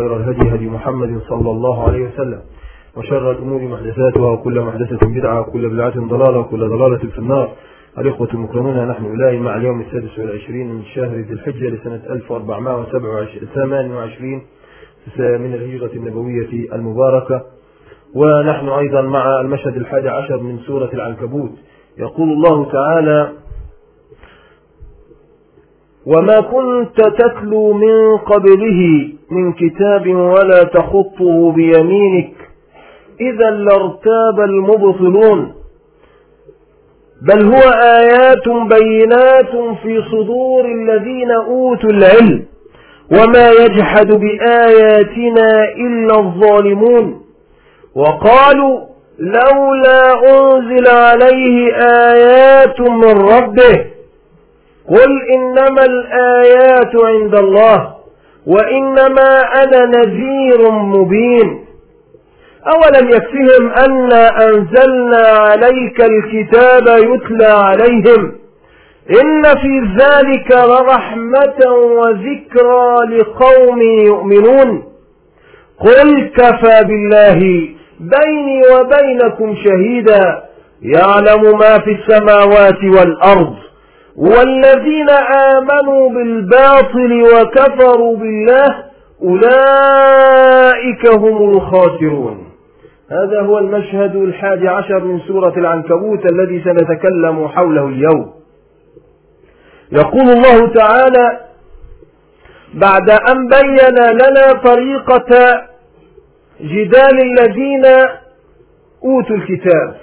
خير الهدي هدي محمد صلى الله عليه وسلم. وشر الأمور محدثاتها وكل محدثة بدعة وكل بدعة ضلالة وكل ضلالة في النار. الإخوة المكرمون نحن أولئك مع اليوم السادس والعشرين من شهر ذي الحجة لسنة 1428 من الهجرة النبوية المباركة. ونحن أيضا مع المشهد الحادي عشر من سورة العنكبوت. يقول الله تعالى وما كنت تتلو من قبله من كتاب ولا تخطه بيمينك إذا لارتاب المبطلون بل هو آيات بينات في صدور الذين أوتوا العلم وما يجحد بآياتنا إلا الظالمون وقالوا لولا أنزل عليه آيات من ربه قل إنما الآيات عند الله وإنما أنا نذير مبين أولم يكفهم أنا أنزلنا عليك الكتاب يتلى عليهم إن في ذلك لرحمة وذكرى لقوم يؤمنون قل كفى بالله بيني وبينكم شهيدا يعلم ما في السماوات والأرض والذين آمنوا بالباطل وكفروا بالله أولئك هم الخاسرون. هذا هو المشهد الحادي عشر من سورة العنكبوت الذي سنتكلم حوله اليوم. يقول الله تعالى بعد أن بين لنا طريقة جدال الذين أوتوا الكتاب.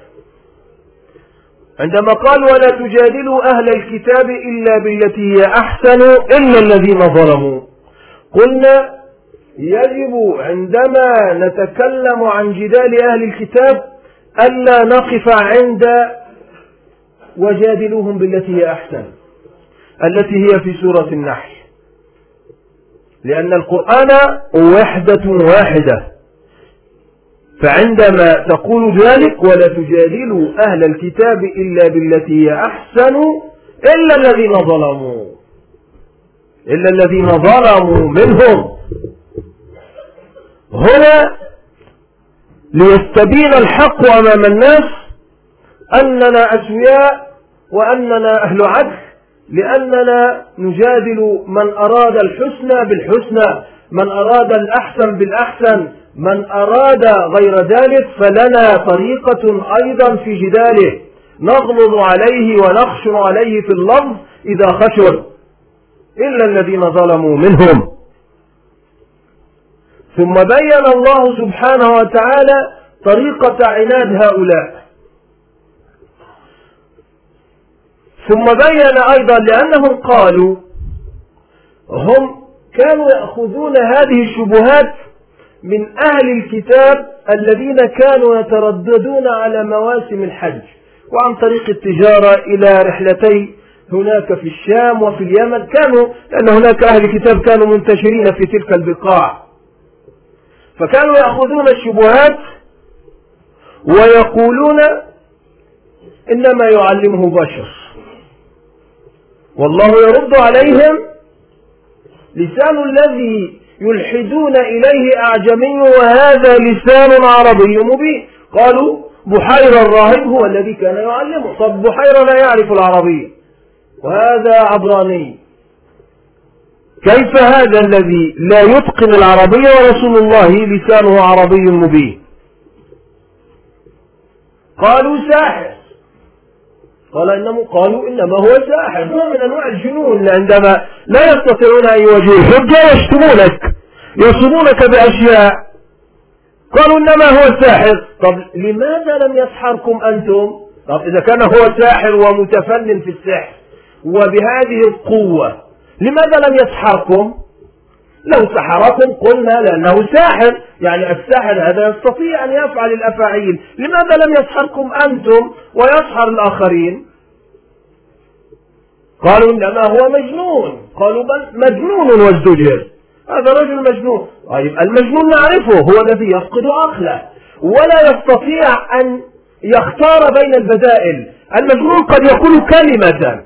عندما قال ولا تجادلوا أهل الكتاب إلا بالتي هي أحسن إلا الذين ظلموا. قلنا يجب عندما نتكلم عن جدال أهل الكتاب ألا نقف عند وجادلوهم بالتي هي أحسن التي هي في سورة النحل. لأن القرآن وحدة واحدة. فعندما تقول ذلك ولا تجادلوا أهل الكتاب إلا بالتي هي أحسن إلا الذين ظلموا. إلا الذين ظلموا منهم. هنا ليستبين الحق أمام الناس أننا أسوياء وأننا أهل عدل لأننا نجادل من أراد الحسنى بالحسنى من أراد الأحسن بالأحسن. من أراد غير ذلك فلنا طريقة أيضا في جداله نغلظ عليه ونخشر عليه في اللفظ إذا خشر إلا الذين ظلموا منهم. ثم بين الله سبحانه وتعالى طريقة عناد هؤلاء. ثم بين أيضا لأنهم قالوا هم كانوا يأخذون هذه الشبهات من أهل الكتاب الذين كانوا يترددون على مواسم الحج وعن طريق التجارة إلى رحلتي هناك في الشام وفي اليمن. كانوا لأن هناك أهل كتاب كانوا منتشرين في تلك البقاع. فكانوا يأخذون الشبهات ويقولون إنما يعلمه بشر. والله يرد عليهم لسان الذي يلحدون إليه أعجمي وهذا لسان عربي مبين. قالوا بحير الراهب هو الذي كان يعلمه. طب بحير لا يعرف العربية وهذا عبراني. كيف هذا الذي لا يتقن العربية ورسول الله لسانه عربي مبين؟ قالوا ساحر. قال إنما قالوا إنما هو ساحر نوع من أنواع الجنون عندما لا يستطيعون أن يواجهوا الحجة يشتمونك. يصومونك بأشياء. قالوا إنما هو ساحر طب لماذا لم يسحركم أنتم؟ طب إذا كان هو ساحر ومتفنن في السحر وبهذه القوة لماذا لم يسحركم؟ لو سحركم قلنا لأنه ساحر. يعني الساحر هذا يستطيع أن يفعل الأفاعيل. لماذا لم يسحركم أنتم ويسحر الآخرين؟ قالوا إنما هو مجنون. قالوا بل مجنون وازدجر هذا رجل مجنون. طيب المجنون نعرفه هو الذي يفقد عقله. ولا يستطيع أن يختار بين البدائل. المجنون قد يقول كلمة.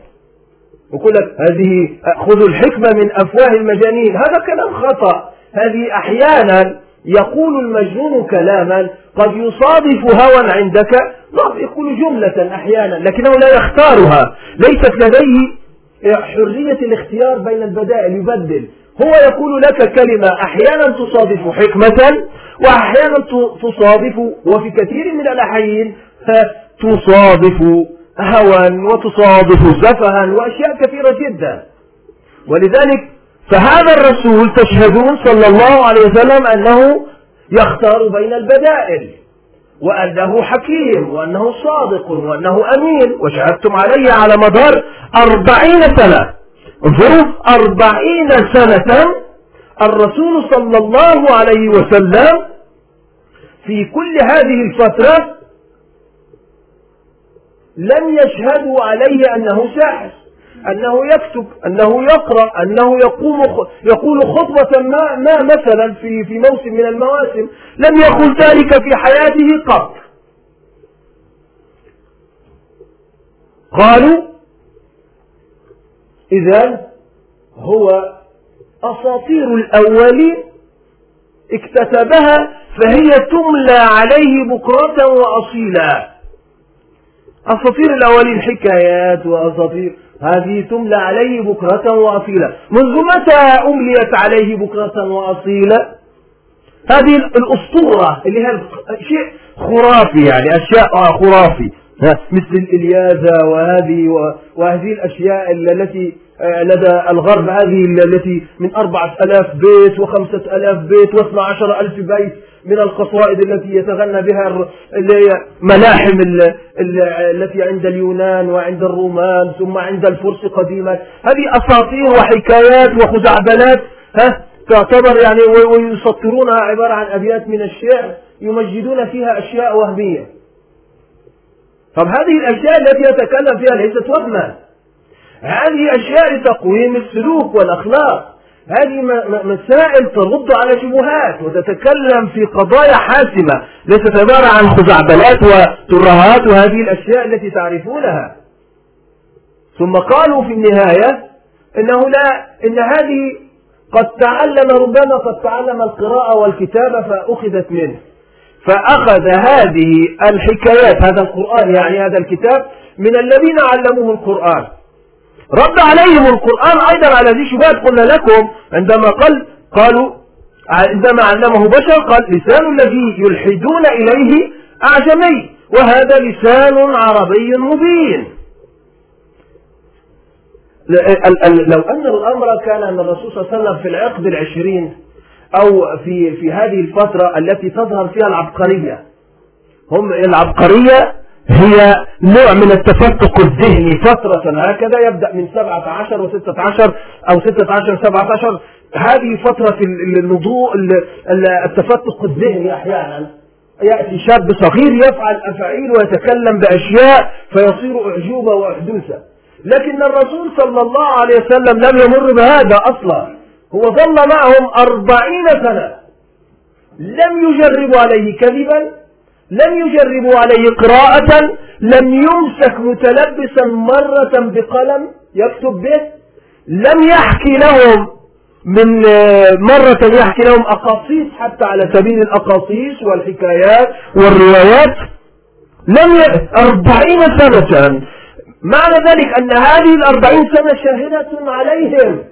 يقول لك هذه خذوا الحكمة من أفواه المجانين. هذا كلام خطأ. هذه أحيانا يقول المجنون كلاما قد يصادف هوى عندك. نعم يقول جملة أحيانا لكنه لا يختارها. ليست لديه حرية الاختيار بين البدائل يبدل هو يقول لك كلمة أحيانا تصادف حكمة وأحيانا تصادف وفي كثير من الأحيان تصادف هوى وتصادف سفها وأشياء كثيرة جدا. ولذلك فهذا الرسول تشهدون صلى الله عليه وسلم أنه يختار بين البدائل. وأنه حكيم وأنه صادق وأنه أمين. وشهدتم عليه على مدار أربعين سنة. ظروف أربعين سنة. الرسول صلى الله عليه وسلم في كل هذه الفترة لم يشهدوا عليه أنه ساحر. أنه يكتب أنه يقرأ أنه يقوم يقول خطبة ما, ما مثلا في في موسم من المواسم لم يقل ذلك في حياته قط. قالوا إذا هو أساطير الأولين اكتسبها فهي تملى عليه بكرة وأصيلا. أساطير الأولين حكايات وأساطير هذه تملى عليه بكرة وأصيلا. منذ متى أمليت عليه بكرة وأصيلا؟ هذه الأسطورة اللي هي شيء خرافي يعني أشياء خرافي. مثل الإلياذة وهذه وهذه الأشياء التي آه، لدى الغرب هذه التي من أربعة ألاف بيت وخمسة ألاف بيت واثنى عشر ألف بيت. من القصائد التي يتغنى بها ملاحم التي عند اليونان وعند الرومان ثم عند الفرس قديما. هذه أساطير وحكايات وخزعبلات ها؟ تعتبر يعني ويسطرونها عبارة عن أبيات من الشعر يمجدون فيها أشياء وهمية. طب هذه الأشياء التي يتكلم فيها ليست وهما؟ هذه أشياء لتقويم السلوك والأخلاق. هذه مسائل ترد على شبهات وتتكلم في قضايا حاسمة ليست عبارة عن خزعبلات وترهات وهذه الأشياء التي تعرفونها. ثم قالوا في النهاية إنه لا إن هذه قد تعلم ربما قد تعلم القراءة والكتابة فأخذت منه. فأخذ هذه الحكايات هذا القرآن يعني هذا الكتاب من الذين علموه القرآن. رد عليهم القرآن أيضا على ذي شبهات قلنا لكم عندما قال قالوا عندما علمه بشر قال لسان الذي يلحدون إليه أعجمي وهذا لسان عربي مبين. لو أن الأمر كان أن الرسول صلى الله عليه وسلم في العقد العشرين أو في في هذه الفترة التي تظهر فيها العبقرية هم العبقرية هي نوع من التفتق الذهني. فترة هكذا يبدأ من 17 و16 أو 16 17 هذه فترة النضوء التفتق الذهني أحيانا يأتي شاب صغير يفعل أفعيل ويتكلم بأشياء فيصير أعجوبة وأحدوثة. لكن الرسول صلى الله عليه وسلم لم يمر بهذا أصلا. هو ظل معهم أربعين سنة. لم يجربوا عليه كذبا لم يجربوا عليه قراءة لم يمسك متلبسا مرة بقلم يكتب به لم يحكي لهم من مرة يحكي لهم أقاصيص حتى على سبيل الأقاصيص والحكايات والروايات. لم ي... أربعين سنة. معنى ذلك أن هذه الأربعين سنة شاهدة عليهم.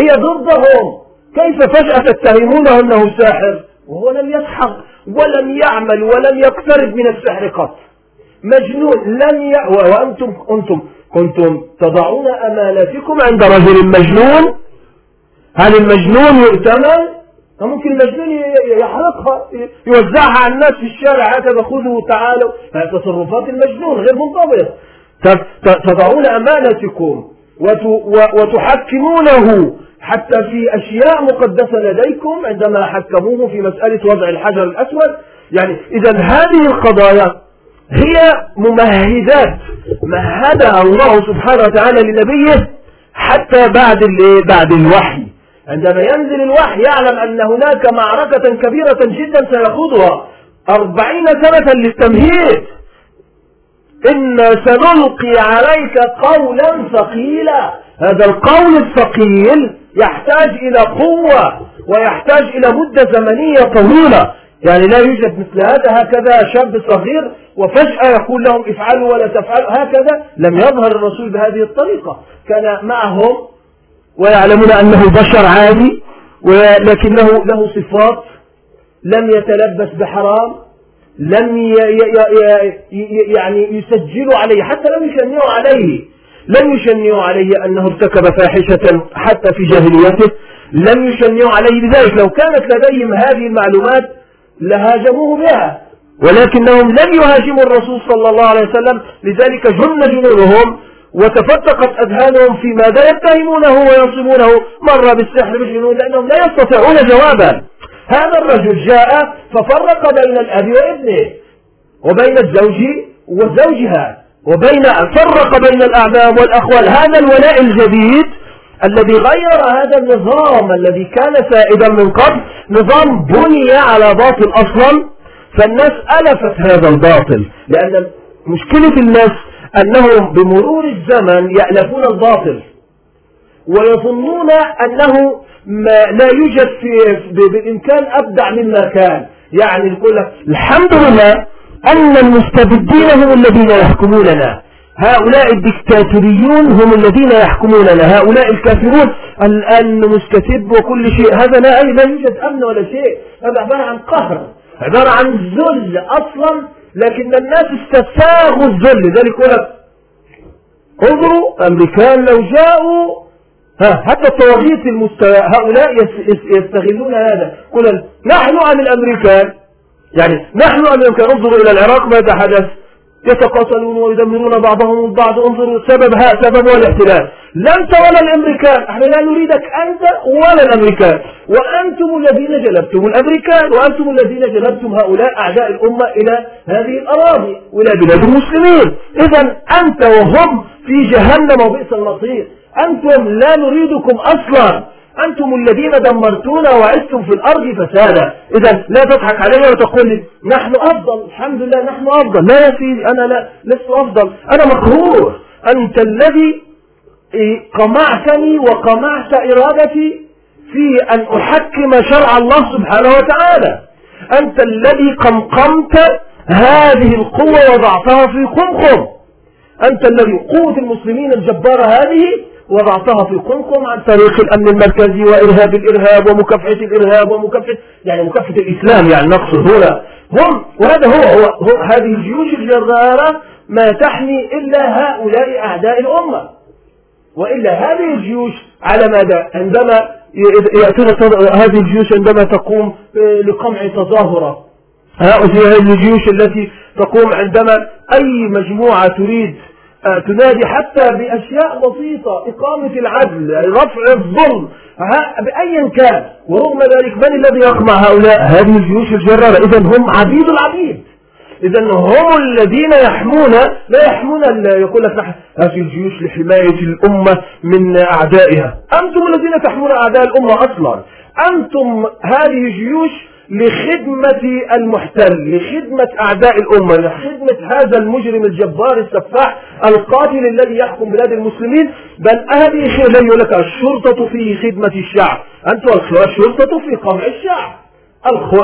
هي ضدهم. كيف فجأة تتهمونه أنه ساحر؟ وهو لم يسحر. ولم يعمل ولم يقترب من السحر قط. مجنون لم ي... وأنتم أنتم كنتم تضعون أماناتكم عند رجل مجنون؟ هل المجنون يؤتمن؟ ممكن المجنون يحرقها يوزعها على الناس في الشارع هكذا خذوا تعالوا تصرفات المجنون غير منضبطة تضعون أمانتكم وتحكمونه. حتى في أشياء مقدسة لديكم عندما حكموه في مسألة وضع الحجر الأسود. يعني إذا هذه القضايا هي ممهدات مهدها الله سبحانه وتعالى لنبيه حتى بعد بعد الوحي. عندما ينزل الوحي يعلم أن هناك معركة كبيرة جدا سيخوضها. أربعين سنة للتمهيد. إن سنلقي عليك قولا ثقيلا. هذا القول الثقيل يحتاج إلى قوة ويحتاج إلى مدة زمنية طويلة. يعني لا يوجد مثل هذا. هكذا شاب صغير وفجأة يقول لهم افعلوا ولا تفعلوا. هكذا لم يظهر الرسول بهذه الطريقة. كان معهم ويعلمون أنه بشر عادي ولكنه له صفات لم يتلبس بحرام لم يعني يسجلوا عليه حتى لم يشنعوا عليه. لم يشنعوا عليه أنه ارتكب فاحشة حتى في جاهليته لم يشنعوا عليه بذلك. لو كانت لديهم هذه المعلومات لهاجموه بها. ولكنهم لم يهاجموا الرسول صلى الله عليه وسلم لذلك جن جنونهم وتفتقت أذهانهم في ماذا يتهمونه وينصبونه. مرة بالسحر بالجنون لأنهم لا يستطيعون جوابا. هذا الرجل جاء ففرق بين الأب وابنه وبين الزوج وزوجها. وبين فرق بين الأعمام والأخوال. هذا الولاء الجديد الذي غير هذا النظام الذي كان سائدا من قبل نظام بني على باطل أصلا. فالناس ألفت هذا الباطل لأن مشكلة الناس أنهم بمرور الزمن يألفون الباطل ويظنون أنه ما لا يوجد في بالإمكان أبدع مما كان. يعني يقول لك الحمد لله أن المستبدين هم الذين يحكموننا. هؤلاء الدكتاتوريون هم الذين يحكموننا. هؤلاء الكافرون الآن مستتب وكل شيء. هذا لا, لا يوجد أمن ولا شيء. هذا عبارة عن قهر عبارة عن ذل أصلا. لكن الناس استساغوا الذل. لذلك يقول لك انظروا أمريكان لو جاءوا ها حتى الطواغيت المستوى هؤلاء يستغلون هذا. قل نحن عن الأمريكان. يعني نحن الأمريكان انظروا إلى العراق ماذا حدث يتقاتلون ويدمرون بعضهم البعض. انظروا سبب سبب الاحتلال لا انت ولا الأمريكان. إحنا لا نريدك أنت ولا الأمريكان. وأنتم الذين جلبتم الأمريكان. وأنتم الذين جلبتم هؤلاء أعداء الأمة إلى هذه الأراضي والى بلاد المسلمين. اذا أنت وهم في جهنم وبئس المصير. أنتم لا نريدكم أصلا. أنتم الذين دمرتونا وعزتم في الأرض فسادا. إذا لا تضحك علي وتقول لي نحن أفضل. الحمد لله نحن أفضل. لا يا سيدي أنا لا لست أفضل. أنا مكروه أنت الذي قمعتني وقمعت إرادتي في أن أحكم شرع الله سبحانه وتعالى. أنت الذي قمقمت هذه القوة وضعتها في قمقم. أنت الذي قوة المسلمين الجبارة هذه وضعتها في قمقم عن طريق الأمن المركزي وإرهاب الإرهاب ومكافحة الإرهاب ومكافحة يعني مكافحة الإسلام يعني نقصد هنا. هم وهذا هو, هو, هو هذه الجيوش الجرارة ما تحمي إلا هؤلاء أعداء الأمة. وإلا هذه الجيوش على ماذا؟ عندما يأتون هذه الجيوش عندما تقوم لقمع تظاهرة. هذه الجيوش التي تقوم عندما أي مجموعة تريد آه، تنادي حتى بأشياء بسيطة. إقامة العدل رفع الظلم بأيا كان. ورغم ذلك من الذي يقمع هؤلاء؟ هذه الجيوش الجرارة. إذا هم عبيد العبيد. إذا هم الذين يحمون لا يحمون يقول لك هذه الجيوش لحماية الأمة من أعدائها. أنتم الذين تحمون أعداء الأمة أصلا. أنتم هذه الجيوش لخدمة المحتل لخدمة أعداء الأمة لخدمة هذا المجرم الجبار السفاح القاتل الذي يحكم بلاد المسلمين. بل هذه خير لك الشرطة في خدمة الشعب. أنتم الشرطة في قمع الشعب.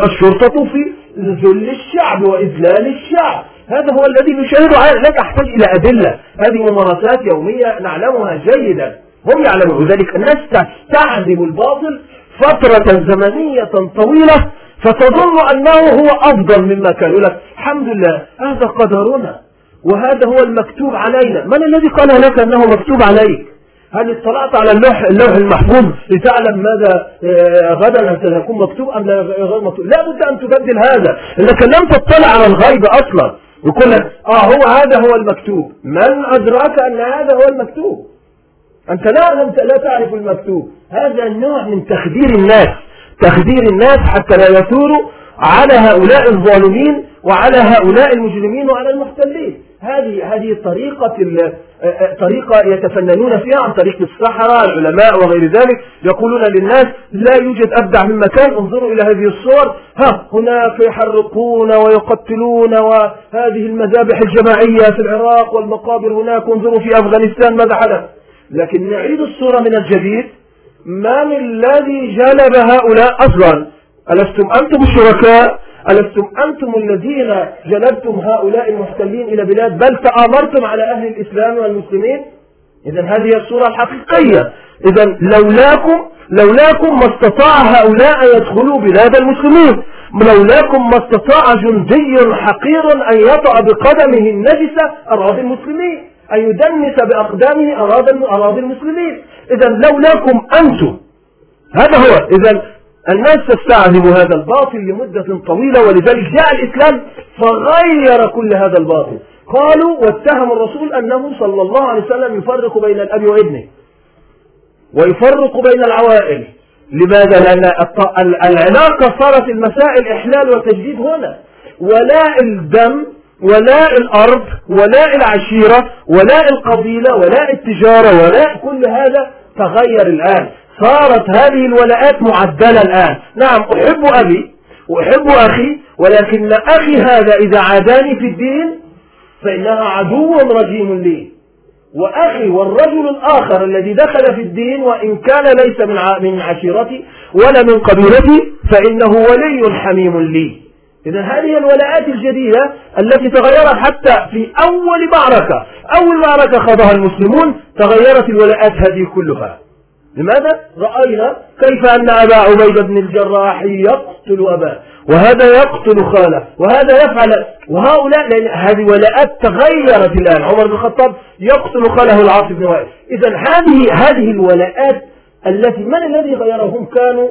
الشرطة في ذل الشعب وإذلال الشعب. هذا هو الذي نشاهده لا تحتاج إلى أدلة. هذه ممارسات يومية نعلمها جيدا. هم يعلمون ذلك. الناس تستعذب الباطل فترة زمنية طويلة فتظن أنه هو أفضل مما كان. يقول لك الحمد لله هذا قدرنا وهذا هو المكتوب علينا. من الذي قال لك أنه مكتوب عليك؟ هل اطلعت على اللوح, اللوح المحفوظ لتعلم ماذا آه، غدا سيكون مكتوب أم غير مكتوب؟ لا بد أن تبدل هذا. إنك لم تطلع على الغيب أصلا. يقول لك آه هو هذا هو المكتوب. من أدراك أن هذا هو المكتوب؟ أنت لا لا تعرف المكتوب. هذا نوع من تخدير الناس. تخدير الناس حتى لا يثوروا على هؤلاء الظالمين وعلى هؤلاء المجرمين وعلى المحتلين. هذه هذه طريقة طريقة يتفننون فيها عن طريق السحرة العلماء وغير ذلك يقولون للناس لا يوجد أبدع من مكان انظروا إلى هذه الصور. ها هناك يحرقون ويقتلون وهذه المذابح الجماعية في العراق والمقابر هناك انظروا في أفغانستان ماذا حدث. لكن نعيد الصورة من الجديد. من الذي جلب هؤلاء أصلا؟ ألستم أنتم الشركاء؟ ألستم أنتم الذين جلبتم هؤلاء المحتلين إلى بلاد؟ بل تآمرتم على أهل الإسلام والمسلمين؟ إذا هذه الصورة الحقيقية. إذا لولاكم لولاكم ما استطاع هؤلاء أن يدخلوا بلاد المسلمين. لولاكم ما استطاع جندي حقير أن يطأ بقدمه النجسة أراضي المسلمين. أن يدنس بأقدامه أراضي المسلمين. إذا لولاكم أنتم. هذا هو. إذا الناس تستعذب هذا الباطل لمدة طويلة ولذلك جاء الإسلام فغير كل هذا الباطل. قالوا واتهموا الرسول أنه صلى الله عليه وسلم يفرق بين الأب وابنه ويفرق بين العوائل. لماذا؟ لأن العلاقة صارت المسائل إحلال وتجديد هنا. ولاء الدم ولاء الأرض ولاء العشيرة ولاء القبيلة ولاء التجارة ولاء كل هذا تغير الآن. صارت هذه الولاءات معدلة الآن. نعم أحب أبي وأحب أخي ولكن أخي هذا إذا عاداني في الدين فإنها عدو رجيم لي. وأخي والرجل الآخر الذي دخل في الدين وإن كان ليس من عشيرتي ولا من قبيلتي فإنه ولي حميم لي. إذا هذه الولاءات الجديدة التي تغيرت حتى في أول معركة أول معركة خاضها المسلمون تغيرت الولاءات هذه كلها. لماذا؟ رأينا كيف أن أبا عبيدة بن الجراح يقتل أباه وهذا يقتل خاله وهذا يفعل وهؤلاء لأن هذه ولاءات تغيرت الآن. عمر بن الخطاب يقتل خاله العاص بن وائل. إذا هذه هذه الولاءات التي من الذي غيرهم؟ كانوا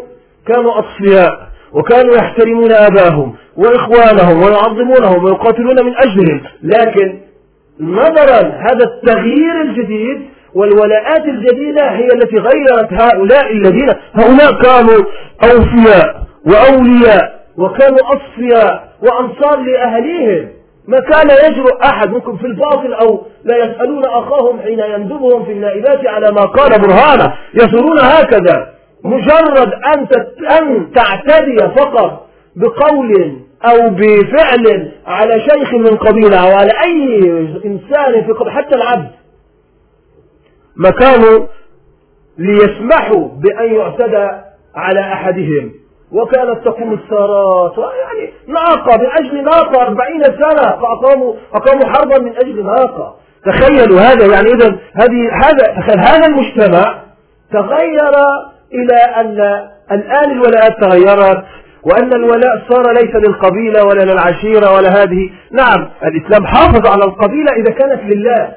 كانوا أصفياء. وكانوا يحترمون آباهم وإخوانهم ويعظمونهم ويقاتلون من أجلهم. لكن نظرا هذا التغيير الجديد والولاءات الجديدة هي التي غيرت هؤلاء الذين هؤلاء كانوا أوفياء وأولياء وكانوا أصفياء وأنصار لأهليهم. ما كان يجرؤ أحد منكم في الباطل أو لا يسألون أخاهم حين يندبهم في النائبات على ما قال برهانة. يصرون هكذا. مجرد أن أن تعتدي فقط بقول أو بفعل على شيخ من قبيلة أو على أي إنسان في قبيلة حتى العبد. ما كانوا ليسمحوا بأن يعتدى على أحدهم. وكانت تقوم الثارات يعني ناقة من أجل ناقة أربعين سنة فأقاموا أقاموا حربا من أجل ناقة. تخيلوا هذا يعني إذا هذه هذا هذا المجتمع تغير إلى أن الآن الولاءات تغيرت وأن الولاء صار ليس للقبيلة ولا للعشيرة ولا هذه. نعم الإسلام حافظ على القبيلة إذا كانت لله.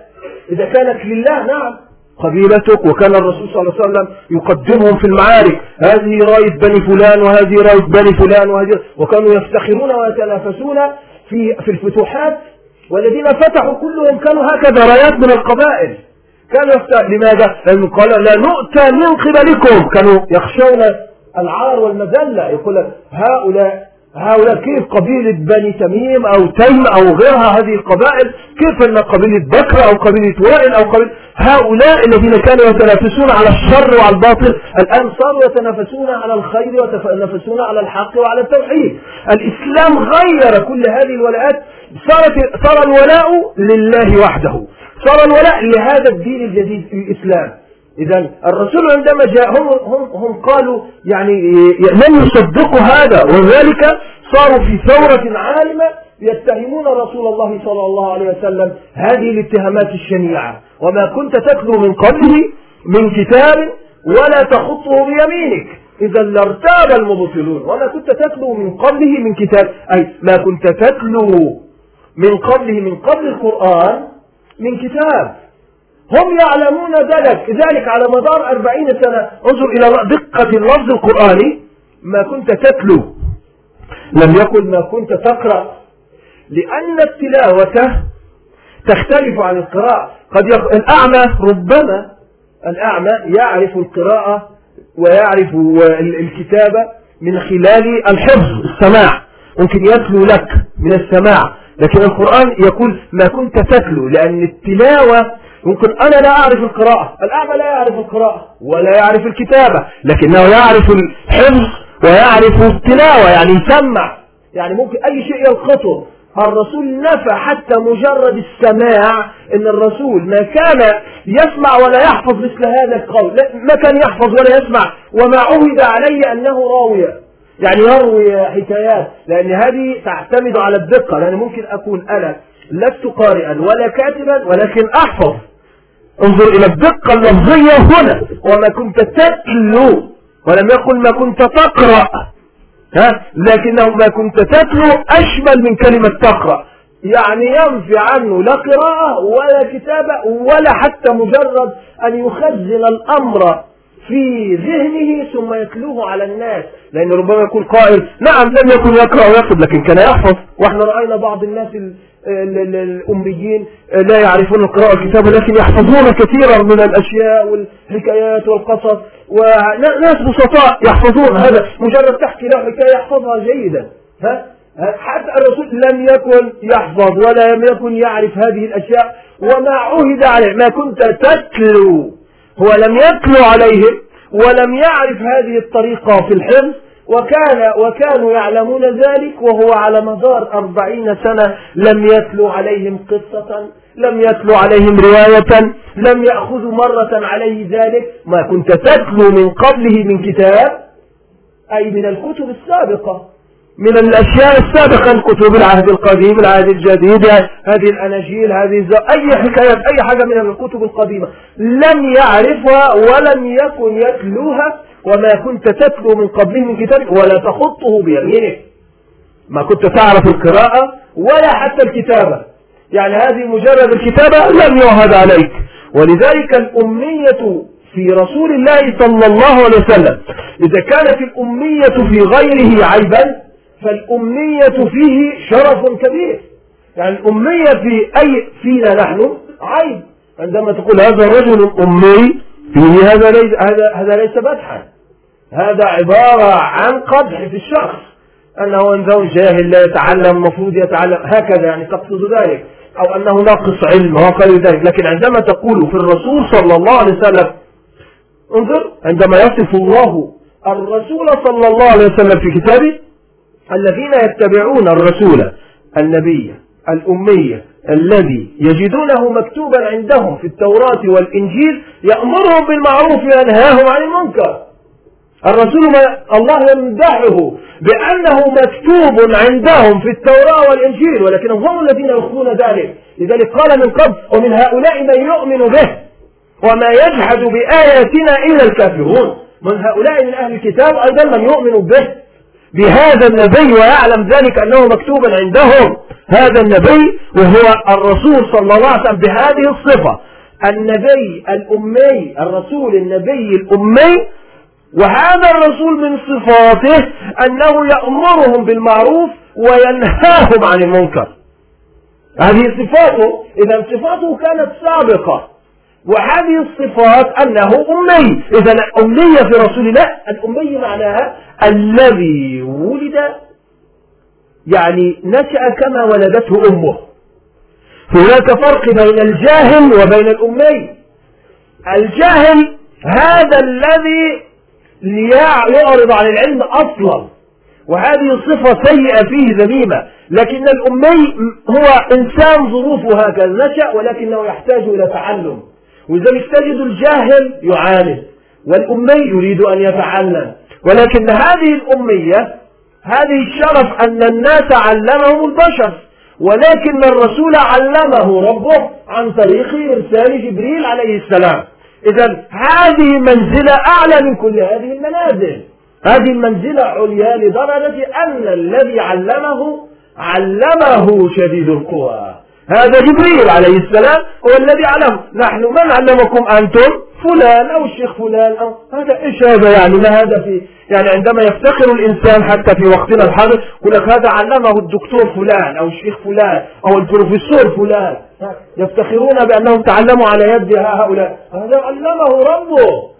إذا كانت لله نعم. قبيلتك وكان الرسول صلى الله عليه وسلم يقدمهم في المعارك. هذه راية بني فلان وهذه راية بني فلان وهذه وكانوا يفتخرون ويتنافسون في في الفتوحات والذين فتحوا كلهم كانوا هكذا. رايات من القبائل. كانوا يفتح. لماذا؟ لأنه قال لا نؤتى من قبلكم. كانوا يخشون العار والمذلة. يقول هؤلاء هؤلاء كيف قبيلة بني تميم أو تيم أو غيرها هذه القبائل؟ كيف أن قبيلة بكر أو قبيلة وائل أو قبيلة هؤلاء الذين كانوا يتنافسون على الشر وعلى الباطل الآن صاروا يتنافسون على الخير ويتنافسون على الحق وعلى التوحيد. الإسلام غير كل هذه الولاءات. صارت صار الولاء لله وحده. صار الولاء لهذا الدين الجديد في الإسلام. إذا الرسول عندما جاء هم, هم, هم قالوا يعني لم يصدقوا هذا وذلك صاروا في ثورة عالمة يتهمون رسول الله صلى الله عليه وسلم هذه الاتهامات الشنيعة. وما كنت تتلو من قبله من كتاب ولا تخطه بيمينك. إذا لارتاب المبطلون. وما كنت تتلو من قبله من كتاب أي ما كنت تتلو من قبله من قبل القرآن من كتاب. هم يعلمون ذلك. ذلك على مدار أربعين سنة انظر إلى دقة اللفظ القرآني. ما كنت تتلو. لم يكن ما كنت تقرأ. لأن التلاوة تختلف عن القراءة. قد يق... الأعمى ربما الأعمى يعرف القراءة ويعرف الكتابة من خلال الحفظ السماع. ممكن يتلو لك من السماع. لكن القرآن يقول ما كنت تتلو لأن التلاوة ممكن أنا لا أعرف القراءة الأعمى لا يعرف القراءة ولا يعرف الكتابة لكنه يعرف الحفظ ويعرف التلاوة يعني يسمع يعني ممكن أي شيء يلقطه. الرسول نفى حتى مجرد السماع إن الرسول ما كان يسمع ولا يحفظ مثل هذا القول ما كان يحفظ ولا يسمع وما عهد عليه أنه راوية. يعني يروي حكايات لأن هذه تعتمد على الدقة لأن ممكن أكون أنا لست قارئا ولا كاتبا ولكن أحفظ. انظر إلى الدقة اللفظية هنا وما كنت تتلو ولم يقل ما كنت تقرأ. ها؟ لكنه ما كنت تتلو أشمل من كلمة تقرأ. يعني ينفي عنه لا قراءة ولا كتابة ولا حتى مجرد أن يخزن الأمر في ذهنه ثم يتلوه على الناس. لأن ربما يكون قائل نعم لم يكن يقرأ ويكتب لكن كان يحفظ. وإحنا رأينا بعض الناس الأميين لا يعرفون القراءة والكتابة لكن يحفظون كثيرا من الأشياء والحكايات والقصص. وناس بسطاء يحفظون هذا. مجرد تحكي له حكاية يحفظها جيدا. ها؟ حتى الرسول لم يكن يحفظ ولا لم يكن يعرف هذه الأشياء. وما عهد عليه ما كنت تتلو. هو لم يتلو عليهم ولم يعرف هذه الطريقة في الحفظ وكان وكانوا يعلمون ذلك وهو على مدار أربعين سنة لم يتلو عليهم قصة لم يتلو عليهم رواية لم يأخذوا مرة عليه ذلك. ما كنت تتلو من قبله من كتاب أي من الكتب السابقة. من الأشياء السابقة كتب العهد القديم العهد الجديد هذه الأناجيل هذه أي حكايات أي حاجة من الكتب القديمة. لم يعرفها ولم يكن يتلوها وما كنت تتلو من قبله من كتاب ولا تخطه بيمينك ما كنت تعرف القراءة ولا حتى الكتابة. يعني هذه مجرد الكتابة لم يعهد عليك. ولذلك الأمية في رسول الله صلى الله عليه وسلم إذا كانت الأمية في غيره عيبا فالأمية فيه شرف كبير. يعني الأمية في أي فينا نحن؟ عيب عندما تقول هذا الرجل أمي فيه هذا ليس هذا هذا ليس مدحا. هذا عبارة عن قدح في الشخص. أنه إنسان جاهل لا يتعلم المفروض يتعلم. هكذا يعني تقصد ذلك. أو أنه ناقص علم وقال ذلك. لكن عندما تقول في الرسول صلى الله عليه وسلم انظر عندما يصف الله الرسول صلى الله عليه وسلم في كتابه الذين يتبعون الرسول النبي الأمية الذي يجدونه مكتوبا عندهم في التوراة والإنجيل يأمرهم بالمعروف وينهاهم عن المنكر. الرسول ما الله يمدحه بأنه مكتوب عندهم في التوراة والإنجيل ولكن هم الذين يخفون ذلك. لذلك قال من قبل ومن هؤلاء من يؤمن به وما يجحد بآياتنا إلا الكافرون. من هؤلاء من أهل الكتاب أيضا من يؤمن به. بهذا النبي ويعلم ذلك أنه مكتوبا عندهم هذا النبي وهو الرسول صلى الله عليه وسلم بهذه الصفة. النبي الأمي الرسول النبي الأمي وهذا الرسول من صفاته أنه يأمرهم بالمعروف وينهاهم عن المنكر. هذه صفاته إذا صفاته كانت سابقة. وهذه الصفات أنه أمي. إذا الأمية في رسول الله الأمي معناها الذي ولد يعني نشأ كما ولدته أمه. هناك فرق بين الجاهل وبين الأمي. الجاهل هذا الذي يعرض عن العلم أصلا وهذه صفة سيئة فيه ذميمة. لكن الأمي هو إنسان ظروفه هكذا نشأ ولكنه يحتاج إلى تعلم. ولذلك تجد الجاهل يعاند والأمي يريد أن يتعلم. ولكن هذه الأمية هذه الشرف أن الناس علمهم البشر. ولكن الرسول علمه ربه عن طريق إرسال جبريل عليه السلام. إذا هذه منزلة أعلى من كل هذه المنازل. هذه المنزلة عليا لدرجة أن الذي علمه علمه شديد القوى. هذا جبريل عليه السلام هو الذي علم نحن من علمكم أنتم فلان أو الشيخ فلان أو هذا إيش هذا يعني؟ ما هذا في يعني عندما يفتخر الإنسان حتى في وقتنا الحاضر يقول لك هذا علمه الدكتور فلان أو الشيخ فلان أو البروفيسور فلان. يفتخرون بأنهم تعلموا على يد هؤلاء. هذا علمه ربه.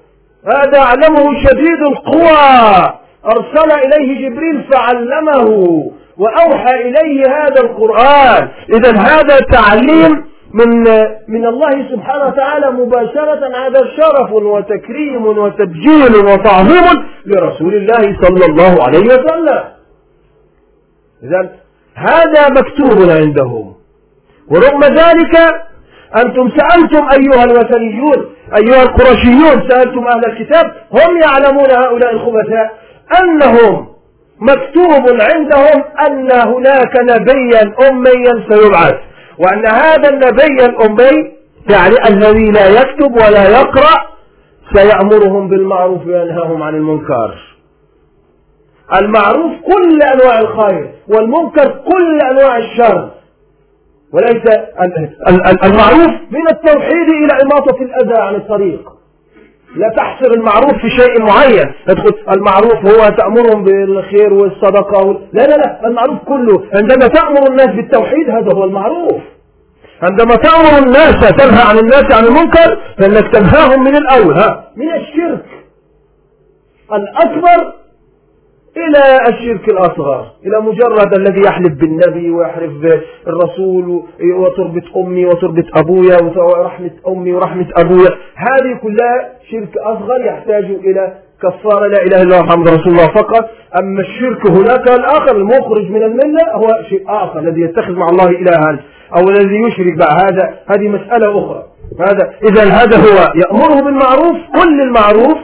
هذا علمه شديد القوى. أرسل إليه جبريل فعلمه. وأوحى إليه هذا القرآن. إذا هذا تعليم من من الله سبحانه وتعالى مباشرة هذا شرف وتكريم وتبجيل وتعظيم لرسول الله صلى الله عليه وسلم. إذا هذا مكتوب عندهم. ورغم ذلك أنتم سألتم أيها الوثنيون أيها القرشيون سألتم أهل الكتاب هم يعلمون هؤلاء الخبثاء أنهم مكتوب عندهم أن هناك نبيا أميا سيبعث وأن هذا النبي الأمي يعني الذي لا يكتب ولا يقرأ سيأمرهم بالمعروف وينهاهم عن المنكر. المعروف كل أنواع الخير والمنكر كل أنواع الشر. وليس المعروف من التوحيد إلى إماطة الأذى عن الطريق. لا تحصر المعروف في شيء معين. تدخل المعروف هو تأمرهم بالخير والصدقة لا لا لا. المعروف كله. عندما تأمر الناس بالتوحيد هذا هو المعروف. عندما تأمر الناس تنهى عن الناس عن المنكر فإنك تنهاهم من الأول ها. من الشرك. الأكبر إلى الشرك الأصغر إلى مجرد الذي يحلف بالنبي ويحلف بالرسول وتربة أمي وتربة أبويا ورحمة أمي ورحمة أبويا. هذه كلها شرك أصغر يحتاج إلى كفارة لا إله إلا الله محمد رسول الله فقط. أما الشرك هناك الآخر المخرج من الملة هو شيء آخر الذي يتخذ مع الله إلها أو الذي يشرك بقى هذا. هذه مسألة أخرى. هذا إذا هذا هو يأمره بالمعروف كل المعروف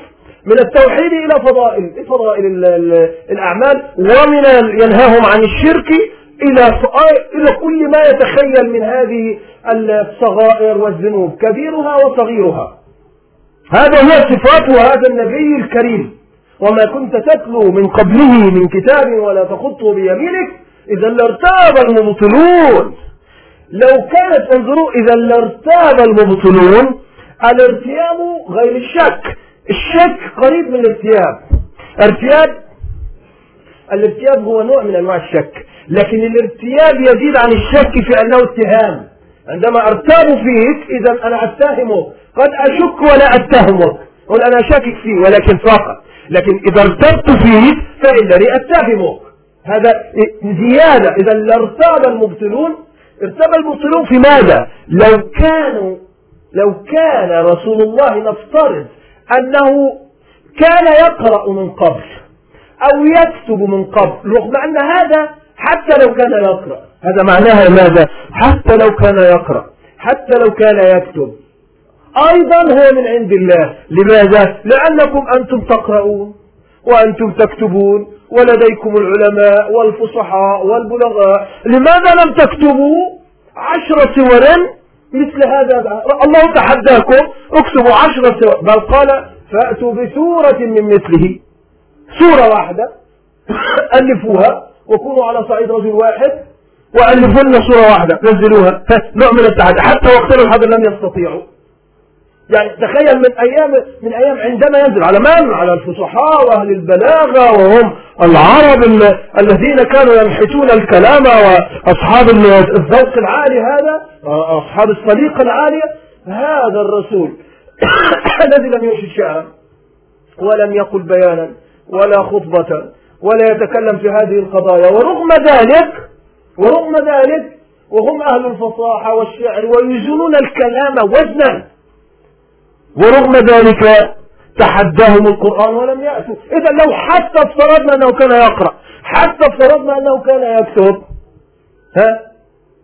من التوحيد إلى فضائل فضائل الأعمال ومن ينهاهم عن الشرك إلى إلى كل ما يتخيل من هذه الصغائر والذنوب كبيرها وصغيرها. هذا هو صفات هذا النبي الكريم. وما كنت تتلو من قبله من كتاب ولا تخطه بيمينك إذا لارتاب المبطلون. لو كانت انظروا إذا لارتاب المبطلون الارتياب غير الشك. الشك قريب من الارتياب. ارتياب الارتياب هو نوع من أنواع الشك لكن الارتياب يزيد عن الشك في أنه اتهام. عندما أرتاب فيك إذا أنا اتهمك قد أشك ولا أتهمك. قل أنا شاكك فيه ولكن فقط. لكن إذا ارتبت فيك فانني أتهمك. هذا زيادة. إذا لارتاب المبطلون ارتاب المبطلون في ماذا؟ لو كانوا لو كان رسول الله نفترض أنه كان يقرأ من قبل أو يكتب من قبل رغم أن هذا حتى لو كان يقرأ. هذا معناها ماذا؟ حتى لو كان يقرأ حتى لو كان يكتب. أيضا هو من عند الله. لماذا؟ لأنكم أنتم تقرؤون وأنتم تكتبون ولديكم العلماء والفصحاء والبلغاء. لماذا لم تكتبوا؟ عشر سور مثل هذا الله تحداكم اكتبوا عشرة سور بل قال فأتوا بسورة من مثله. سورة واحدة. ألفوها وكونوا على صعيد رجل واحد. وألفوا لنا سورة واحدة. نزلوها. نوع من التحدي. حتى وقتنا الحاضر لم يستطيعوا. يعني تخيل من أيام من أيام عندما ينزل على من؟ على الفصحاء وأهل البلاغة وهم العرب الذين كانوا ينحتون الكلام وأصحاب الذوق العالي هذا أصحاب السليقه العاليه هذا الرسول الذي لم ينشد شعرا ولم يقل بيانا ولا خطبة ولا يتكلم في هذه القضايا ورغم ذلك ورغم ذلك وهم أهل الفصاحة والشعر ويزنون الكلام وزنا ورغم ذلك تحداهم القرآن ولم يأتوا. إذا لو حتى افترضنا أنه كان يقرأ حتى افترضنا أنه كان يكتب ها؟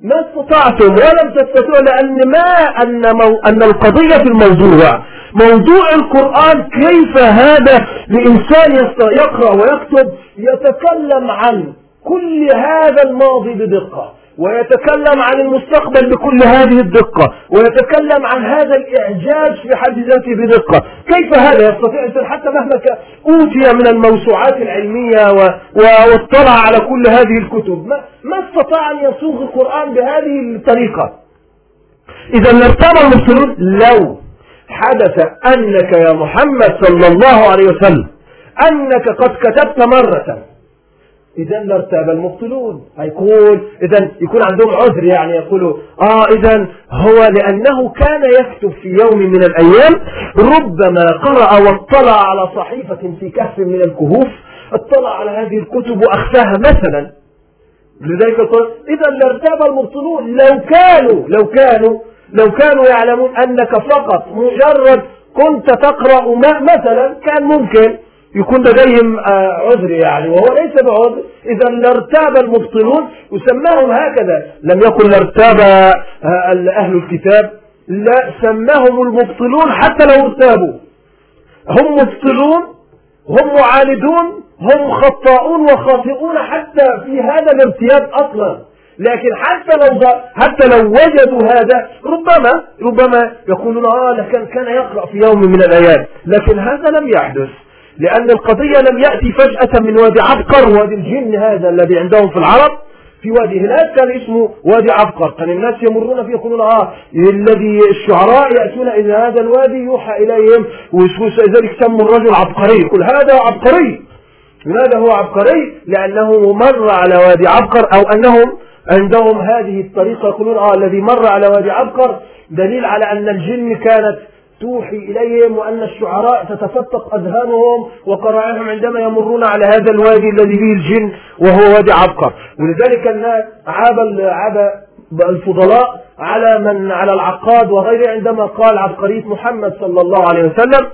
ما استطعتم ولم تستطيعوا لأن ما أن, مو أن القضية في الموضوع موضوع القرآن كيف هذا لإنسان يقرأ ويكتب يتكلم عن كل هذا الماضي بدقة. ويتكلم عن المستقبل بكل هذه الدقة ويتكلم عن هذا الإعجاز في حد ذاته بدقة. كيف هذا يستطيع الإنسان حتى مهما أوتي من الموسوعات العلمية واطلع على كل هذه الكتب؟ ما, ما استطاع أن يصوغ القرآن بهذه الطريقة. إذا لارتاب المسلمون لو حدث أنك يا محمد صلى الله عليه وسلم أنك قد كتبت مرة إذا لارتاب المبطلون. هيقول إذا يكون عندهم عذر يعني يقولوا آه إذا هو لأنه كان يكتب في يوم من الأيام ربما قرأ واطلع على صحيفة في كهف من الكهوف اطلع على هذه الكتب وأخفاها مثلا. لذلك يقول إذا لارتاب المبطلون. لو كانوا لو كانوا لو كانوا يعلمون أنك فقط مجرد كنت تقرأ مثلا كان ممكن. يكون لديهم آه، عذر يعني وهو ليس بعذر. إذا لارتاب المبطلون وسماهم هكذا. لم يكن لارتاب آه، أهل الكتاب لا سماهم المبطلون حتى لو ارتابوا. هم مبطلون هم معاندون هم خطاؤون وخاطئون حتى في هذا الارتياب أصلا. لكن حتى لو حتى لو وجدوا هذا ربما ربما يقولون آه كان كان يقرأ في يوم من الأيام. لكن هذا لم يحدث. لأن القضية لم يأتي فجأة من وادي عبقر وادي الجن هذا الذي عندهم في العرب في وادي هناك كان اسمه وادي عبقر. كان الناس يمرون فيه يقولون آه الذي الشعراء يأتون إلى هذا الوادي يوحى إليهم ولذلك سموا الرجل عبقري. يقول هذا عبقري. لماذا هو عبقري؟ لأنه مر على وادي عبقر أو أنهم عندهم هذه الطريقة يقولون آه الذي مر على وادي عبقر دليل على أن الجن كانت توحي إليهم وأن الشعراء تتفتق أذهانهم وقرائهم عندما يمرون على هذا الوادي الذي فيه الجن وهو وادي عبقر. ولذلك الناس عاب عاب الفضلاء على من على العقاد وغيره عندما قال عبقرية محمد صلى الله عليه وسلم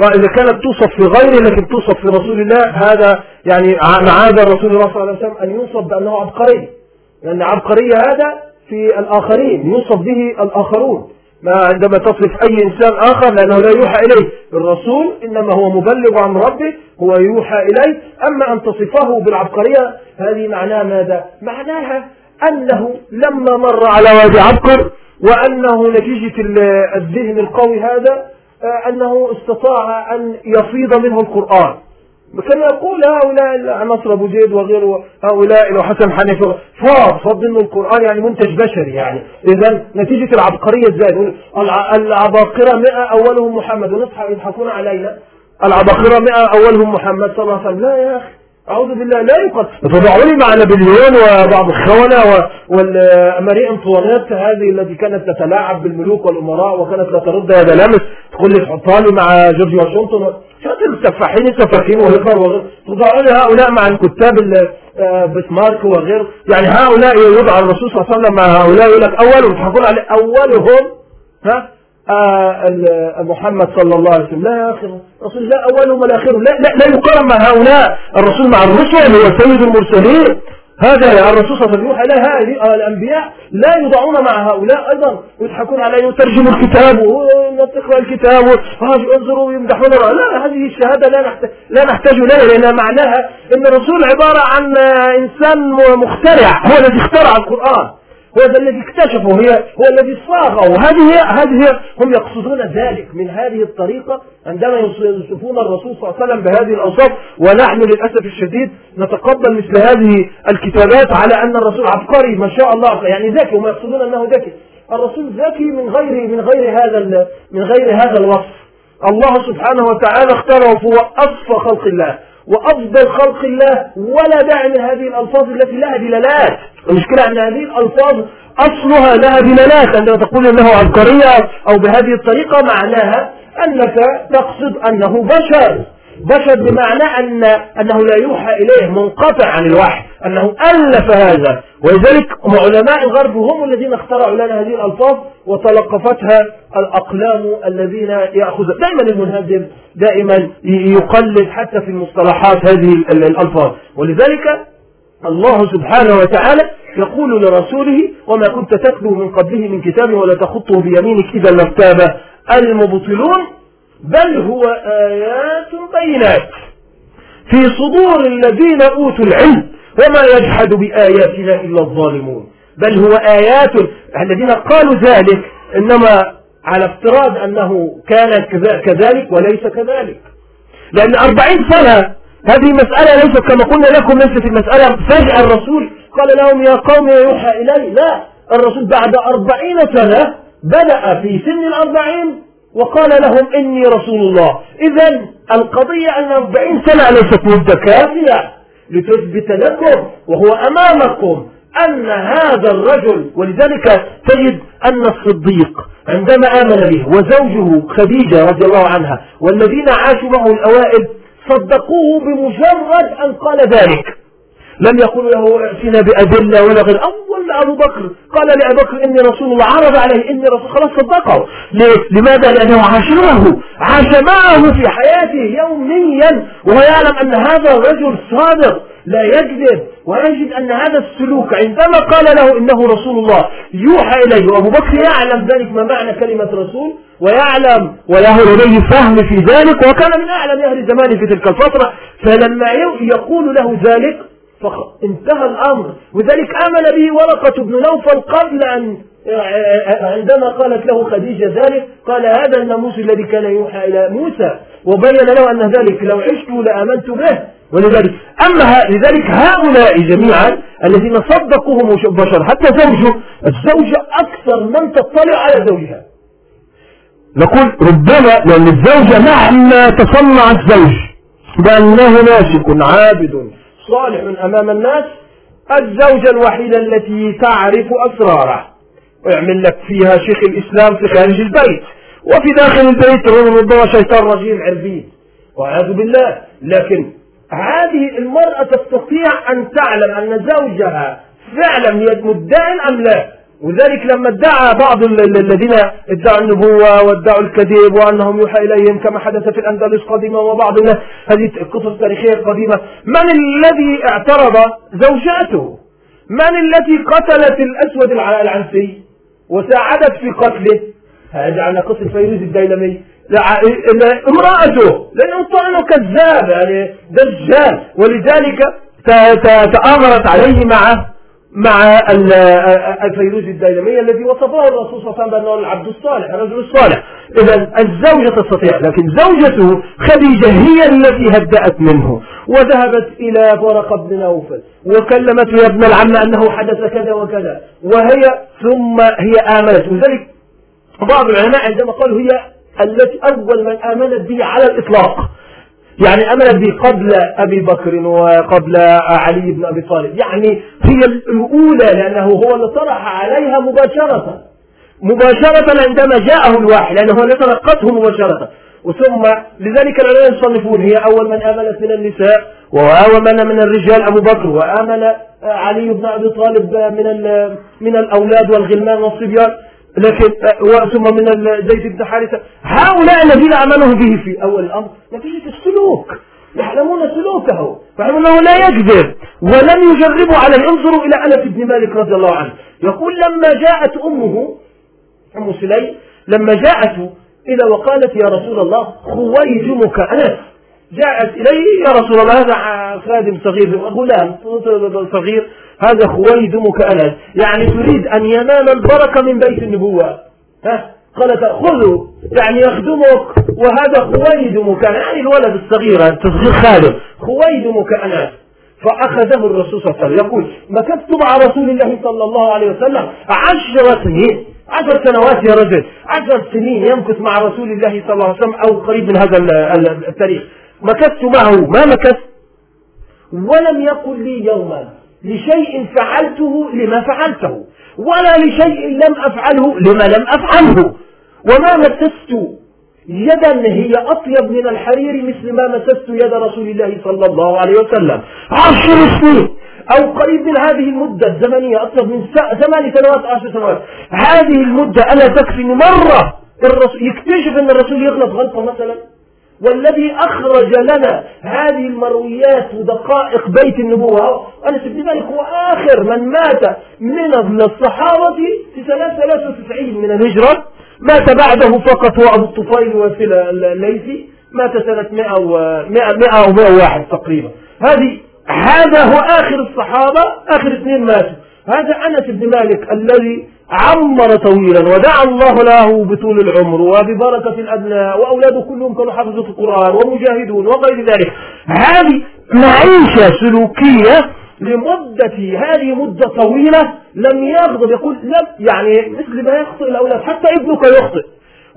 قال إذا كانت توصف في غيره لكن توصف في رسول الله هذا يعني معاد رسول الله صلى الله عليه وسلم أن يوصف بأنه عبقري. لأن عبقرية هذا في الآخرين يوصف به الآخرون. ما عندما تصف أي إنسان آخر لأنه لا يوحى إليه. الرسول إنما هو مبلغ عن ربه هو يوحى إليه. أما أن تصفه بالعبقرية هذه معناها ماذا؟ معناها أنه لما مر على وادي عبقر وأنه نتيجة الذهن القوي هذا آه، أنه استطاع أن يفيض منه القرآن. كان يقول هؤلاء نصر أبو زيد وغيره هؤلاء لو حسن حنيفة. فاض فاض إنه القرآن يعني منتج بشري يعني. اذا نتيجة العبقرية إزاي العباقرة 100 أولهم محمد. ونصحى يضحكون علينا. العباقرة 100 أولهم محمد صلى الله عليه وسلم. لا يا أخي. أعوذ بالله لا يقال تضعوا لي مع نابليون وبعض الخونة والماري أنطوانيت هذه التي كانت تتلاعب بالملوك والأمراء وكانت لا ترد هذا لامس تقول لي تحطها لي مع جورج واشنطن. شاطر السفاحين السفاحين وهتلر وغير تضعوا لي هؤلاء مع الكتاب آه، بسمارك وغير. يعني هؤلاء يوضع الرسول صلى الله عليه وسلم مع هؤلاء يقول لك أول وتحكون عليه أولهم. ها؟ محمد صلى الله عليه وسلم. لا أخي الرسول لا أولهم ولا آخرهم لا, لا, لا يقارن مع هؤلاء الرسول مع الرسل هو سيد المرسلين. هذا الرسول صلى الله عليه وسلم. يوحى هذه الأنبياء لا يضعون مع هؤلاء أيضا. يضحكون عليه يترجموا الكتاب وتقرأ الكتاب انظروا ويمدحون لا هذه الشهادة لا نحتاج, لا نحتاج إليها لأنها معناها أن الرسول عبارة عن إنسان مخترع. هو الذي اخترع القرآن. هو الذي اكتشفه هي هو الذي صاغه. هذه هي هم يقصدون ذلك من هذه الطريقة عندما يوصفون الرسول صلى الله عليه وسلم بهذه الأوصاف. ونحن للأسف الشديد نتقبل مثل هذه الكتابات على أن الرسول عبقري ما شاء الله. يعني ذكي هم يقصدون أنه ذكي. الرسول ذكي من غير من غير هذا من غير هذا الوصف. الله سبحانه وتعالى اختاره فهو أصفى خلق الله. وأفضل خلق الله ولا داعي من هذه الألفاظ التي لها دلالات. المشكلة أن هذه الألفاظ أصلها لها دلالات. عندما تقول أنه عبقرية أو بهذه الطريقة معناها أنك تقصد أنه بشر. بشر بمعنى أن أنه لا يوحى إليه منقطع عن الوحي أنه ألف هذا. ولذلك علماء الغرب هم الذين اخترعوا لنا هذه الألفاظ وتلقفتها الأقلام الذين يأخذ دائما المنهزم دائما يقلد حتى في المصطلحات هذه الألفاظ. ولذلك الله سبحانه وتعالى يقول لرسوله وما كنت تتلو من قبله من كتاب ولا تخطه بيمينك إذا لارتاب المبطلون. بل هو آيات بينات في صدور الذين أوتوا العلم وما يجحد بآياتنا إلا الظالمون. بل هو آيات الذين قالوا ذلك إنما على افتراض أنه كان كذلك وليس كذلك. لأن أربعين سنة هذه مسألة ليست كما قلنا لكم ليست المسألة فجأة. الرسول قال لهم يا قوم يوحى إلي. لا الرسول بعد أربعين سنة بدأ في سن الأربعين وقال لهم إني رسول الله. إذا القضية أن أربعين سنة ليست مدة كافية لتثبت لكم وهو أمامكم أن هذا الرجل ولذلك تجد أن الصديق عندما آمن به وزوجه خديجة رضي الله عنها والذين عاشوا معه الأوائل صدقوه بمجرد أن قال ذلك. لم يقول له ائتنا بأدلة ولا غير. أول أبو بكر قال لأبي بكر إني رسول الله عرض عليه إني رسول خلاص صدقه؟ لماذا؟ لأنه عاشره عاش معه في حياته يوميا. وهو يعلم أن هذا رجل صادق لا يكذب ويجد أن هذا السلوك عندما قال له إنه رسول الله يوحى إليه. وأبو بكر يعلم ذلك ما معنى كلمة رسول؟ ويعلم وله لديه فهم في ذلك وكان من أعلم أهل زمانه في تلك الفترة. فلما يقول له ذلك انتهى الأمر. وذلك آمن به ورقة بن نوفل قبل أن عندما قالت له خديجة ذلك قال هذا الناموس الذي كان يوحى إلى موسى وبين له أن ذلك لو عشت لآمنت به. ولذلك أما لذلك هؤلاء جميعا الذين صدقوهم بشر حتى زوجه الزوجة أكثر من تطلع على زوجها. نقول ربما لأن الزوجة مهما تصنع الزوج بأنه ناسك عابد. صالح أمام الناس الزوجة الوحيدة التي تعرف أسراره. ويعمل لك فيها شيخ الإسلام في خارج البيت. وفي داخل البيت ربما شيطان رجيم عربي. والعياذ بالله. لكن هذه المرأة تستطيع أن تعلم أن زوجها فعلا مدعي أم لا؟ وذلك لما ادعى بعض الذين ادعوا النبوة وادعوا الكذب وأنهم يوحى إليهم كما حدث في الأندلس قديما وبعض هذه القصص التاريخية القديمة من الذي اعترض زوجاته؟ من التي قتلت الأسود العنسي وساعدت في قتله؟ هذا على قصة فيروز الديلمي. امرأته. لأنه طعنه كذاب يعني دجال. ولذلك تآمرت عليه مع مع الفيروز الديلمي الذي وصفه الرسول صلى الله عليه وسلم بأنه العبد الصالح الرجل الصالح. إذا الزوجة تستطيع لكن زوجته خديجة هي التي هدأت منه وذهبت إلى ورقة بن نوفل وكلمته يا ابن العم أنه حدث كذا وكذا وهي ثم هي آمنت. وذلك بعض العلماء عندما قالوا هي التي أول من آمنت به على الإطلاق. يعني أمنت به قبل أبي بكر وقبل علي بن أبي طالب. يعني هي الأولى لأنه هو اللي طرح عليها مباشرة. مباشرة عندما جاءه الوحي لأنه هو تلقته مباشرة. وثم لذلك العلماء يصنفون هي أول من آمنت من النساء وأول من من الرجال أبو بكر وآمن علي بن أبي طالب من من الأولاد والغلمان والصبيان. لكن ثم من زيد بن حارثة هؤلاء الذين آمنوا به في أول الأمر نتيجة السلوك يعلمون سلوكه يعلمون أنه لا يكذب ولم يجربوا عليه. انظروا إلى أنس بن مالك رضي الله عنه يقول لما جاءت أمه أم سليم لما جاءت إلى وقالت يا رسول الله خويجمك أنس. جاءت إليه يا رسول الله هذا خادم صغير غلام صغير هذا خويدمك أنس يعني تريد أن ينال البركة من بيت النبوة. ها؟ قالت خذوا يعني يخدمك. وهذا خويدمك يعني الولد الصغير. التصغير خالد خويدمك أنس فأخذه الرسول صلى الله عليه وسلم. يقول مكثت مع رسول الله صلى الله عليه وسلم عشر سنين. عشر سنوات يا رجل. عشر سنين يمكث مع رسول الله صلى الله عليه وسلم أو قريب من هذا التاريخ. مكثت معه. ما مكث؟ ولم يقل لي يوما. لشيء فعلته لما فعلته ولا لشيء لم أفعله لما لم أفعله. وما مسست يدا هي أطيب من الحرير مثل ما مسست يد رسول الله صلى الله عليه وسلم. عشر سنين أو قريب من هذه المدة الزمنية أطيب من ثمان سنوات عشر سنوات. هذه المدة ألا تكفي مرة الرسول يكتشف أن الرسول يغلط غلطة مثلا. والذي أخرج لنا هذه المرويات ودقائق بيت النبوة أنس بن مالك هو آخر من مات من الصحابة في سنة 93 من الهجرة. مات بعده فقط هو أبو الطفيل وسيلة الليثي مات سنة 100 و 100 أو 101 تقريبا. هذه هذا هو آخر الصحابة آخر اثنين ماتوا. هذا أنس بن مالك الذي عمر طويلا ودعا الله له بطول العمر وببركة الأبناء وأولاده كلهم كانوا حفظوا القرآن ومجاهدون وغير ذلك. هذه معيشة سلوكية لمدة هذه مدة طويلة لم يغضب يقول لم يعني مثل ما يخطئ الأولاد حتى ابنك يخطئ.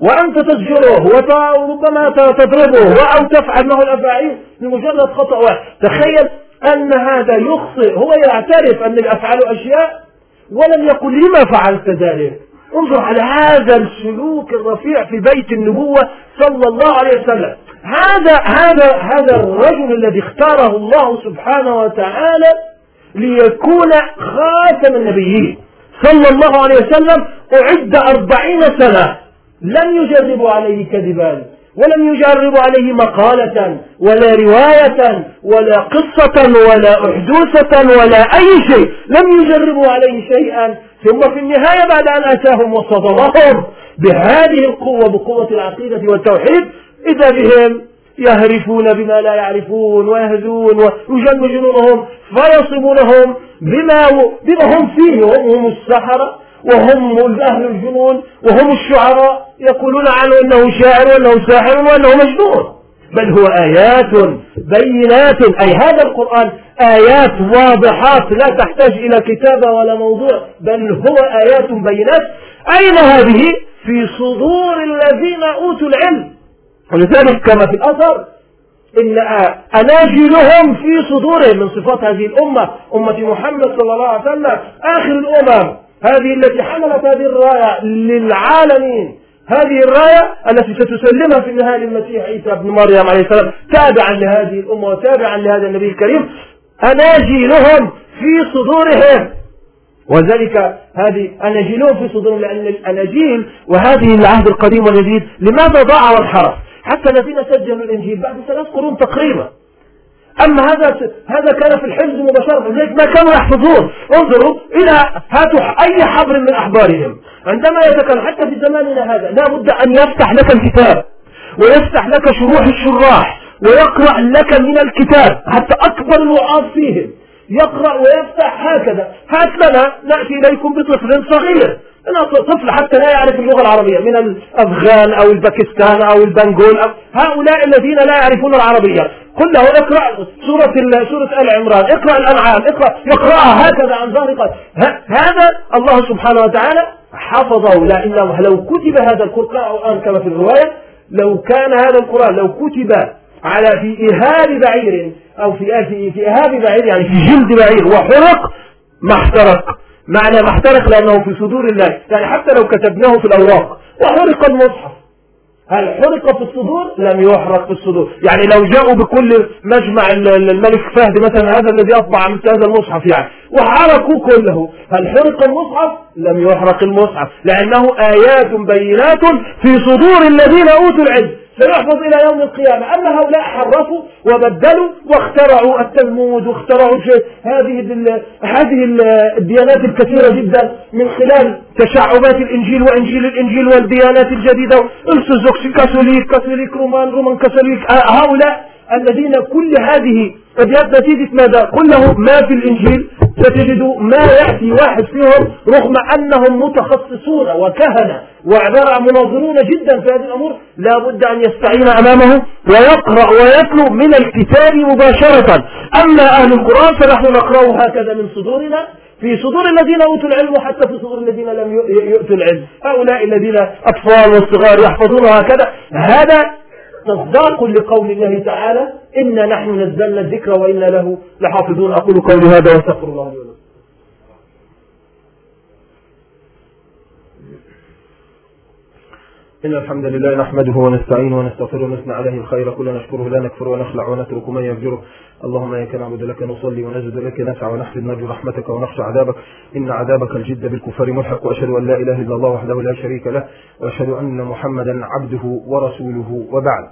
وأنت تزجره وربما تضربه أو تفعل معه الأفاعيل لمجرد خطأ واحد. تخيل أن هذا يخطئ. هو يعترف أن الأفعال أشياء ولم يقل لما فعلت ذلك. انظر على هذا السلوك الرفيع في بيت النبوة صلى الله عليه وسلم. هذا هذا هذا الرجل الذي اختاره الله سبحانه وتعالى ليكون خاتم النبيين. صلى الله عليه وسلم أعد أربعين سنة. لم يجربوا عليه كذبا ولم يجربوا عليه مقالة ولا رواية ولا قصة ولا أحدوثة ولا أي شيء. لم يجربوا عليه شيئا. ثم في النهاية بعد أن أتاهم وصدرهم بهذه القوة بقوة العقيدة والتوحيد إذا بهم يهرفون بما لا يعرفون ويهزون ويجن جنونهم فيصبونهم بما بما هم فيه وهم هم السحرة. وهم أهل الجنون وهم الشعراء يقولون عنه أنه شاعر وأنه ساحر وأنه مجنون. بل هو آيات بينات أي هذا القرآن آيات واضحات لا تحتاج إلى كتابة ولا موضوع بل هو آيات بينات. أين هذه؟ في صدور الذين أوتوا العلم. ولذلك كما في الأثر إن أناجلهم في صدورهم من صفات هذه الأمة أمة محمد صلى الله عليه وسلم آخر الأمم. هذه التي حملت هذه الراية للعالمين. هذه الراية التي ستسلمها في النهاية للمسيح عيسى بن مريم عليه السلام تابعا لهذه الأمة وتابعا لهذا النبي الكريم. أناجيلهم في صدورهم. وذلك هذه أناجيلهم في صدورهم لأن الأناجيل وهذه العهد القديم والجديد لماذا ضاع وانحرف حتى الذين سجلوا الإنجيل بعد ثلاث قرون تقريبا. أما هذا هذا كان في الحفظ مباشرة. لذلك ما كانوا يحفظون. انظروا إلى هاتوا أي حبر من أحبارهم. عندما يتكلم حتى في زماننا هذا لا بد أن يفتح لك الكتاب ويفتح لك شروح الشراح ويقرأ لك من الكتاب حتى أكبر الوعاظ فيهم. يقرأ ويفتح هكذا. هات لنا نأتي إليكم بطفل صغير. طفل حتى لا يعرف اللغة العربية من الأفغان أو الباكستان أو البنغول أو هؤلاء الذين لا يعرفون العربية. قل له اقرأ سورة سورة آل عمران اقرأ الأنعام اقرأ يقرأها هكذا عن ظهر هذا الله سبحانه وتعالى حفظه. لأنه لو كتب هذا القرآن كما في الرواية لو كان هذا القرآن لو كتب على في إهاب بعير أو في في في إهاب بعير يعني في جلد بعير وحرق ما احترق. معنى ما احترق لأنه في صدور الله. يعني حتى لو كتبناه في الأوراق وحرق المصحف. هل حرق في الصدور؟ لم يحرق في الصدور. يعني لو جاءوا بكل مجمع الملك فهد مثلا هذا الذي أطبع مثل هذا المصحف يعني وحرقوا كله هل حرق المصحف؟ لم يحرق المصحف لأنه آيات بينات في صدور الذين أوتوا العلم. سيحفظ إلى يوم القيامة. أما هؤلاء حرفوا وبدلوا واخترعوا التلمود واخترعوا هذه هذه الديانات الكثيرة جدا من خلال تشعبات الإنجيل وإنجيل الإنجيل والديانات الجديدة. أرثوذكس كاثوليك كاثوليك رومان رومان كاثوليك. هؤلاء الذين كل هذه أبيات نتيجة ماذا؟ قل له ما في الإنجيل ستجد ما يأتي واحد فيهم رغم أنهم متخصصون وكهنة وعبارة مناظرون جدا في هذه الأمور لا بد أن يستعين أمامه ويقرأ ويتلو من الكتاب مباشرة. أما أهل القرآن فنحن نقرأه هكذا من صدورنا في صدور الذين أوتوا العلم وحتى في صدور الذين لم يؤتوا العلم. هؤلاء الذين أطفال والصغار يحفظون هكذا هذا مصداق لقول الله تعالى إنا نحن نزلنا الذكر وإنا له لحافظون. أقول قولي هذا وأستغفر الله لي ولكم. إن الحمد لله نحمده ونستعينه ونستغفره ونثنى عليه الخير كله نشكره لا نكفر ونخلع ونترك من يفجره. اللهم إياك نعبد لك نصلي ونسجد لك نسعى ونحفظ نرجو رحمتك ونخشى عذابك. إن عذابك الجد بالكفار ملحق وأشهد أن لا إله إلا الله وحده لا شريك له وأشهد أن محمدا عبده ورسوله وبعد.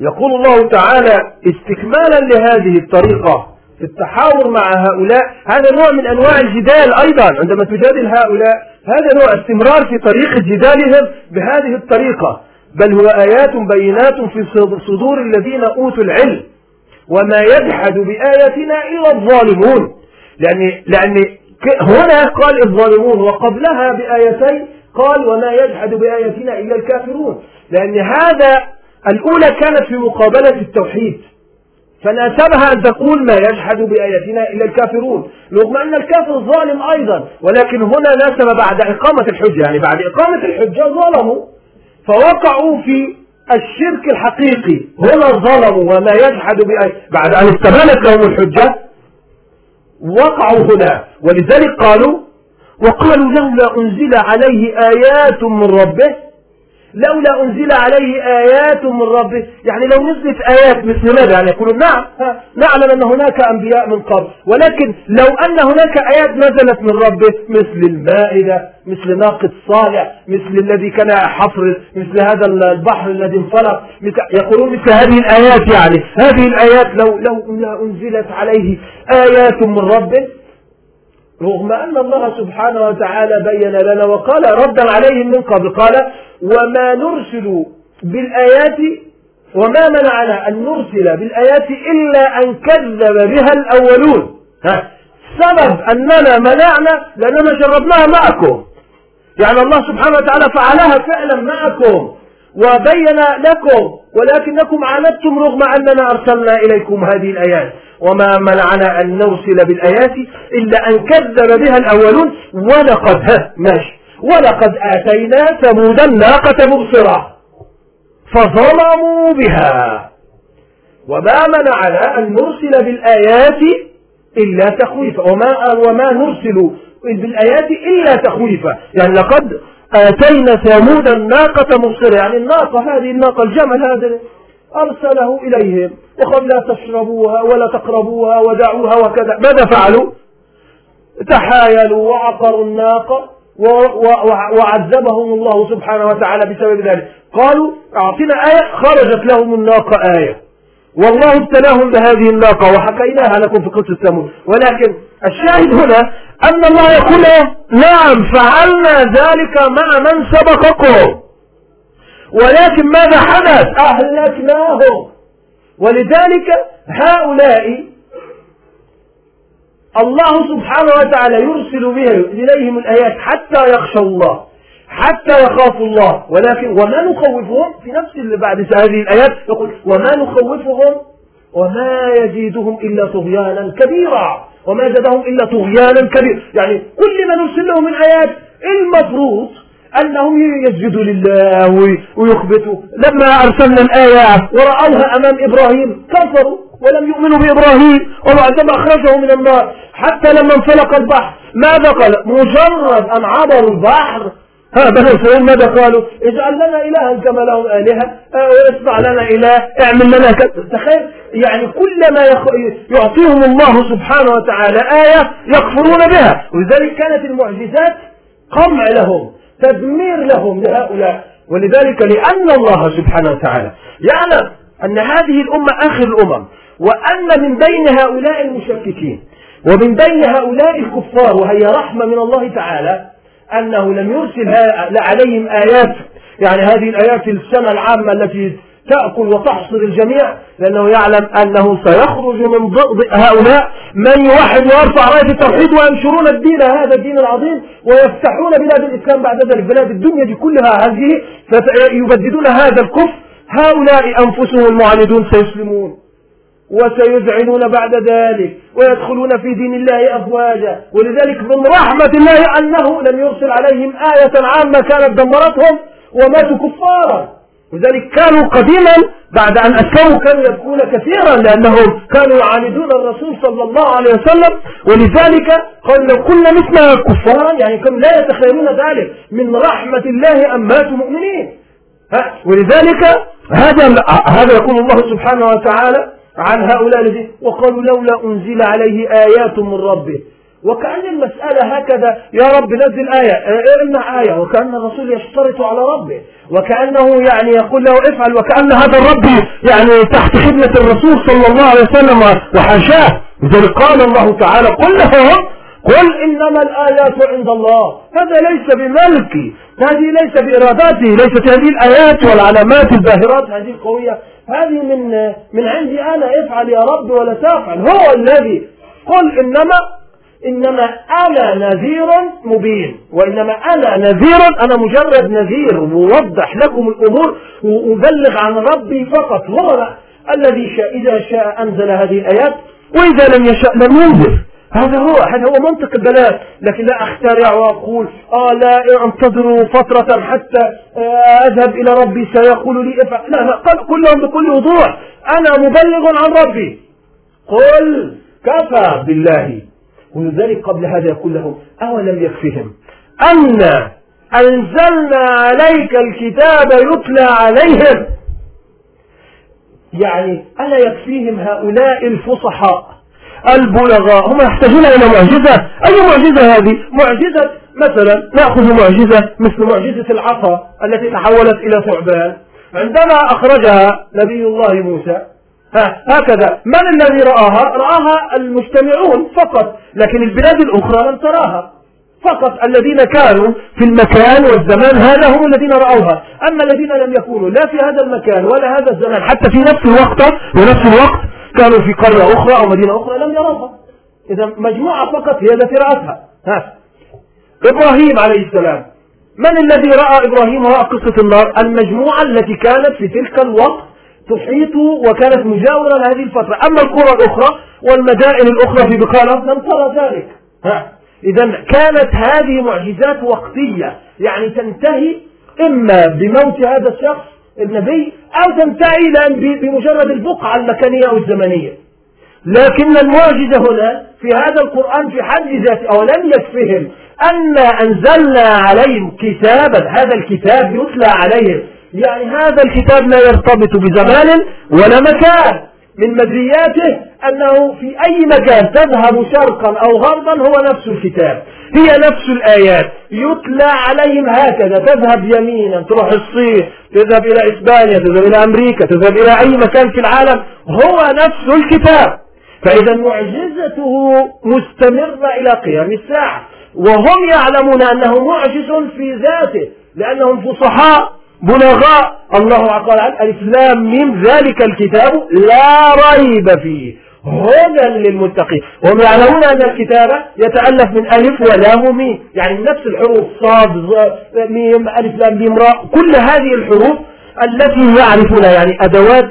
يقول الله تعالى استكمالا لهذه الطريقة في التحاور مع هؤلاء هذا نوع من أنواع الجدال أيضا. عندما تجادل هؤلاء هذا نوع استمرار في طريقة جدالهم بهذه الطريقة. بل هو آيات بينات في صدور الذين أوتوا العلم. وما يجحد بآياتنا إلا الظالمون. لأن, لأن هنا قال الظالمون وقبلها بآيتين قال وما يجحد بآياتنا إلا الكافرون. لأن هذا الأولى كانت في مقابلة التوحيد. فناسبها أن تقول ما يجحد بآياتنا إلا الكافرون رغم أن الكافر ظالم أيضا ولكن هنا ناسب بعد إقامة الحجة يعني بعد إقامة الحجة ظلموا فوقعوا في الشرك الحقيقي هنا ظلموا وما يجحد بآيات بعد أن استبانت لهم الحجة وقعوا هنا ولذلك قالوا وقالوا لولا أنزل عليه آيات من ربه لولا أنزل عليه آيات من ربه. يعني لو نزلت آيات مثل ماذا؟ يعني يقولون نعم نعلم أن هناك أنبياء من قبل. ولكن لو أن هناك آيات نزلت من ربه مثل المائدة مثل ناقة صالح مثل الذي كان حفر مثل هذا البحر الذي انفلق. يقولون مثل هذه الآيات يعني. هذه الآيات لو لو أنزلت عليه آيات من ربه رغم أن الله سبحانه وتعالى بين لنا وقال ردا عليهم من قبل قال وما نرسل بالآيات وما منعنا أن نرسل بالآيات إلا أن كذب بها الأولون. ها سبب أننا منعنا لأننا جربناها معكم. يعني الله سبحانه وتعالى فعلها فعلا معكم وبين لكم. ولكنكم عاندتم رغم أننا أرسلنا إليكم هذه الآيات. وما منعنا أن نرسل بالآيات إلا أن كذب بها الأولون ولقد ها ماشي. ولقد آتينا ثمود الناقة مبصرة. فظلموا بها. وما منعنا أن نرسل بالآيات إلا تخويفا. وما, وما نرسل بالآيات إلا تخويفا. يعني لقد آتينا ثمود الناقة مبصرة. يعني الناقة هذه الناقة الجمل هذا أرسله إليهم. وقال لا تشربوها ولا تقربوها ودعوها وكذا. ماذا فعلوا؟ تحايلوا وعقروا الناقة وعذبهم الله سبحانه وتعالى بسبب ذلك. قالوا أعطنا آية خرجت لهم الناقة آية. والله ابتلاهم بهذه الناقة وحكيناها لكم في قصة ثمود ولكن الشاهد هنا أن الله يقول نعم فعلنا ذلك مع من سبقكم. ولكن ماذا حدث؟ أهلكناهم. ولذلك هؤلاء الله سبحانه وتعالى يرسل بهم إليهم الآيات حتى يخشوا الله. حتى يخافوا الله. ولكن وما نخوفهم؟ في نفس اللي بعد هذه الآيات يقول وما نخوفهم؟ وما يزيدهم إلا طغيانا كبيرا. وما زادهم إلا طغيانا كبيرا. يعني كل ما نرسل لهم من آيات المفروض أنهم يسجدوا لله ويخبتوا. لما أرسلنا الآية ورأوها أمام إبراهيم كفروا ولم يؤمنوا بإبراهيم وبعدما أخرجه من النار. حتى لما انفلق البحر ماذا قال؟ مجرد أن عبروا البحر. ها بني إسرائيل ماذا قالوا؟ اجعل لنا إلها كما لهم آلهة اسمع لنا إله اعمل لنا كذا. تخيل؟ يعني كلما يعطيهم الله سبحانه وتعالى آية يكفرون بها. ولذلك كانت المعجزات قمع لهم تدمير لهم لهؤلاء. ولذلك لأن الله سبحانه وتعالى يعلم أن هذه الأمة آخر الأمم وأن من بين هؤلاء المشككين ومن بين هؤلاء الكفار وهي رحمة من الله تعالى أنه لم يرسل عليهم آيات يعني هذه الآيات السنة العامة التي تأكل وتحصر الجميع لأنه يعلم أنه سيخرج من ضغط هؤلاء من يوحد ويرفع راية التوحيد وينشرون الدين هذا الدين العظيم ويفتحون بلاد الإسلام بعد ذلك بلاد الدنيا دي كلها هذه فيبددون هذا الكفر. هؤلاء أنفسهم المعاندون سيسلمون. وسيذعنون بعد ذلك ويدخلون في دين الله أفواجا. ولذلك من رحمة الله أنه لم يرسل عليهم آية عامة كانت دمرتهم وماتوا كفارا. لذلك كانوا قديما بعد أن أسلموا كانوا يبكون كثيرا لأنهم كانوا يعاندون الرسول صلى الله عليه وسلم. ولذلك قال لو كنا مثل كفارا يعني كانوا لا يتخيلون ذلك. من رحمة الله أن ماتوا مؤمنين. ولذلك هذا هذا يقول الله سبحانه وتعالى عن هؤلاء الذين وقالوا لولا أنزل عليه آيات من ربه. وكأن المسألة هكذا يا رب نزل آية ارمع آية وكأن الرسول يشترط على ربه. وكأنه يعني يقول له افعل وكأن هذا الرب يعني تحت خدمة الرسول صلى الله عليه وسلم وحاشاه. لذلك قال الله تعالى قل لهم قل إنما الآيات عند الله. هذا ليس بملكي هذه ليس بإراداتي ليست هذه الآيات والعلامات الباهرات هذه القوية. هذه من من عندي أنا افعل يا رب ولا تفعل. هو الذي قل إنما إنما أنا نذير مبين وإنما أنا نذير أنا مجرد نذير موضح لكم الأمور وأبلغ عن ربي فقط. هو الذي شاء إذا شاء أنزل هذه الآيات وإذا لم يشاء لم ينزل هذا هو هذا هو منطق البلاغ. لكن لا اخترع وأقول آه لا انتظروا فترة حتى آه أذهب إلى ربي سيقول لي افعل. لا لا قل لهم بكل وضوح. أنا مبلغ عن ربي. قل كفى بالله. ولذلك قبل هذا يقول لهم أولم يكفهم أن أنزلنا عليك الكتاب يتلى عليهم؟ يعني ألا يكفيهم هؤلاء الفصحاء؟ البلغاء هم يحتاجون إلى معجزة. أي معجزة هذه؟ معجزة مثلا نأخذ معجزة مثل معجزة العصا التي تحولت إلى ثعبان. عندما أخرجها نبي الله موسى هكذا. من الذي رآها؟ رآها المجتمعون فقط لكن البلاد الأخرى لم تراها. فقط الذين كانوا في المكان والزمان هذا هم الذين رأوها. أما الذين لم يكونوا لا في هذا المكان ولا هذا الزمان. حتى في نفس الوقت ونفس الوقت كانوا في قرية أخرى أو مدينة أخرى لم يروها إذا مجموعة فقط هي التي رأتها. ها. إبراهيم عليه السلام. من الذي رأى إبراهيم ورأى قصة النار؟ المجموعة التي كانت في تلك الوقت تحيط وكانت مجاورة لهذه الفترة. أما القرى الأخرى والمدائن الأخرى في بقالة لم ترى ذلك. ها. إذا كانت هذه معجزات وقتية. يعني تنتهي إما بموت هذا الشخص النبي أو تنتهي بمجرد البقعة المكانية أو الزمنية. لكن المعجزة هنا في هذا القرآن في حد ذاته أولم يكفهم أن أنزلنا عليهم كتابا هذا الكتاب يتلى عليهم. يعني هذا الكتاب لا يرتبط بزمان ولا مكان. من مزياته أنه في أي مكان تذهب شرقا أو غربا هو نفس الكتاب. هي نفس الآيات. يتلى عليهم هكذا. تذهب يمينا تروح الصين تذهب إلى إسبانيا تذهب إلى أمريكا تذهب إلى أي مكان في العالم. هو نفس الكتاب. فإذا معجزته مستمرة إلى قيام الساعة. وهم يعلمون أنه معجز في ذاته لأنهم فصحاء بلغاء. الله قال الإسلام من ذلك الكتاب لا ريب فيه. هدى للمتقين. وهم يعلمون أن الكتاب يتألف من ألف ولام وميم يعني نفس الحروف صاد ميم ألف لام ميم راء. كل هذه الحروف التي يعرفونها يعني أدوات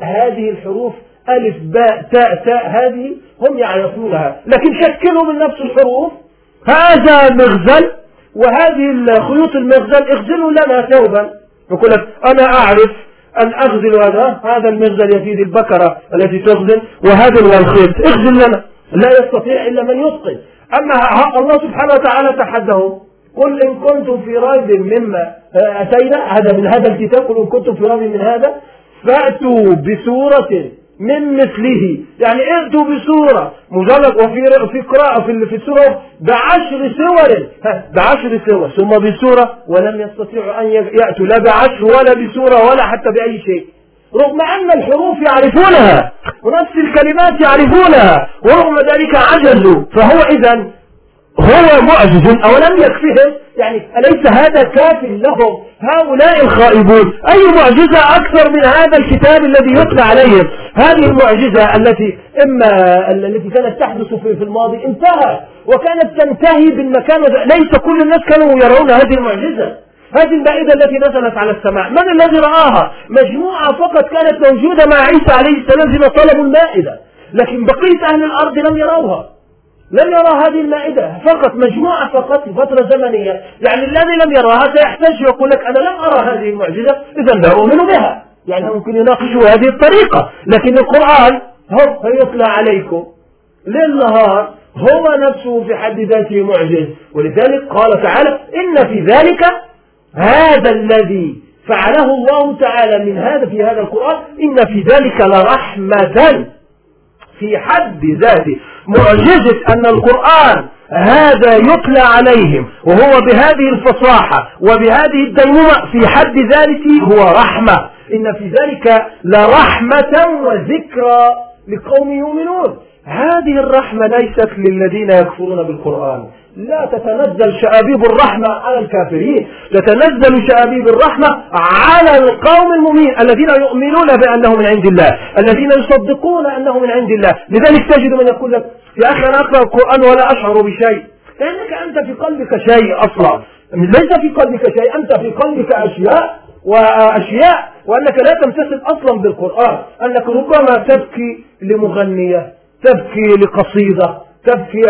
هذه الحروف ألف باء تاء تاء هذه هم يعرفونها. لكن شكلوا من نفس الحروف. هذا مغزل وهذه الخيوط المغزل اغزلوا لنا ثوبا. يقول لك أنا أعرف أن أغزل هذا هذا المغزل يفيد البكرة التي تغزل وهذا الخيط اغزل لنا. لا يستطيع إلا من يتقن أما الله سبحانه وتعالى تحدهم قل إن كنتم في ريب مما أتينا. هذا من هذا الكتاب قل إن كنتم في ريب من هذا فأتوا بسورة من مثله. يعني ائتوا بسورة. مجرد وفي في قراءة في في السورة بعشر سور. بعشر سور. ثم بسورة ولم يستطيعوا أن يأتوا. لا بعشر ولا بسورة ولا حتى بأي شيء. رغم أن الحروف يعرفونها. ونفس الكلمات يعرفونها. ورغم ذلك عجزوا. فهو إذا هو معجز أو لم يكفهم يعني أليس هذا كاف لهم؟ هؤلاء الخائبون أي معجزة أكثر من هذا الكتاب الذي يتلى عليهم؟ هذه المعجزة التي إما التي كانت تحدث في الماضي انتهى وكانت تنتهي بالمكان ليس كل الناس كانوا يرون هذه المعجزة. هذه المائدة التي نزلت على السماء. من الذي رآها؟ مجموعة فقط كانت موجودة مع عيسى عليه السلام فيما طلبوا المائدة. لكن بقية أهل الأرض لم يروها. لم يرى هذه المائدة فقط مجموعة فقط في فترة زمنية. يعني الذي لم يراها سيحتاج يقول لك أنا لم أرى هذه المعجزة إذا لا أؤمن بها. يعني ممكن يناقشوا هذه الطريقة. لكن القرآن هو يطلع عليكم. ليل نهار هو نفسه في حد ذاته معجز. ولذلك قال تعالى إن في ذلك هذا الذي فعله الله تعالى من هذا في هذا القرآن. إن في ذلك لرحمة. في حد ذاته. معجزة أن القرآن هذا يتلى عليهم وهو بهذه الفصاحة وبهذه الديمومة في حد ذلك هو رحمة. إن في ذلك لرحمة وذكرى لقوم يؤمنون. هذه الرحمة ليست للذين يكفرون بالقرآن. لا تتنزل شآبيب الرحمة على الكافرين. تتنزل شآبيب الرحمة على القوم المؤمنين الذين يؤمنون بأنه من عند الله الذين يصدقون أنه من عند الله. لذلك تجد من يقول لك يا أخي أنا أقرأ القرآن ولا أشعر بشيء. لأنك أنت في قلبك شيء أصلا. ليس في قلبك شيء أنت في قلبك أشياء وأشياء وأنك لا تمتثل أصلا بالقرآن. أنك ربما تبكي لمغنية. تبكي لقصيدة تبكي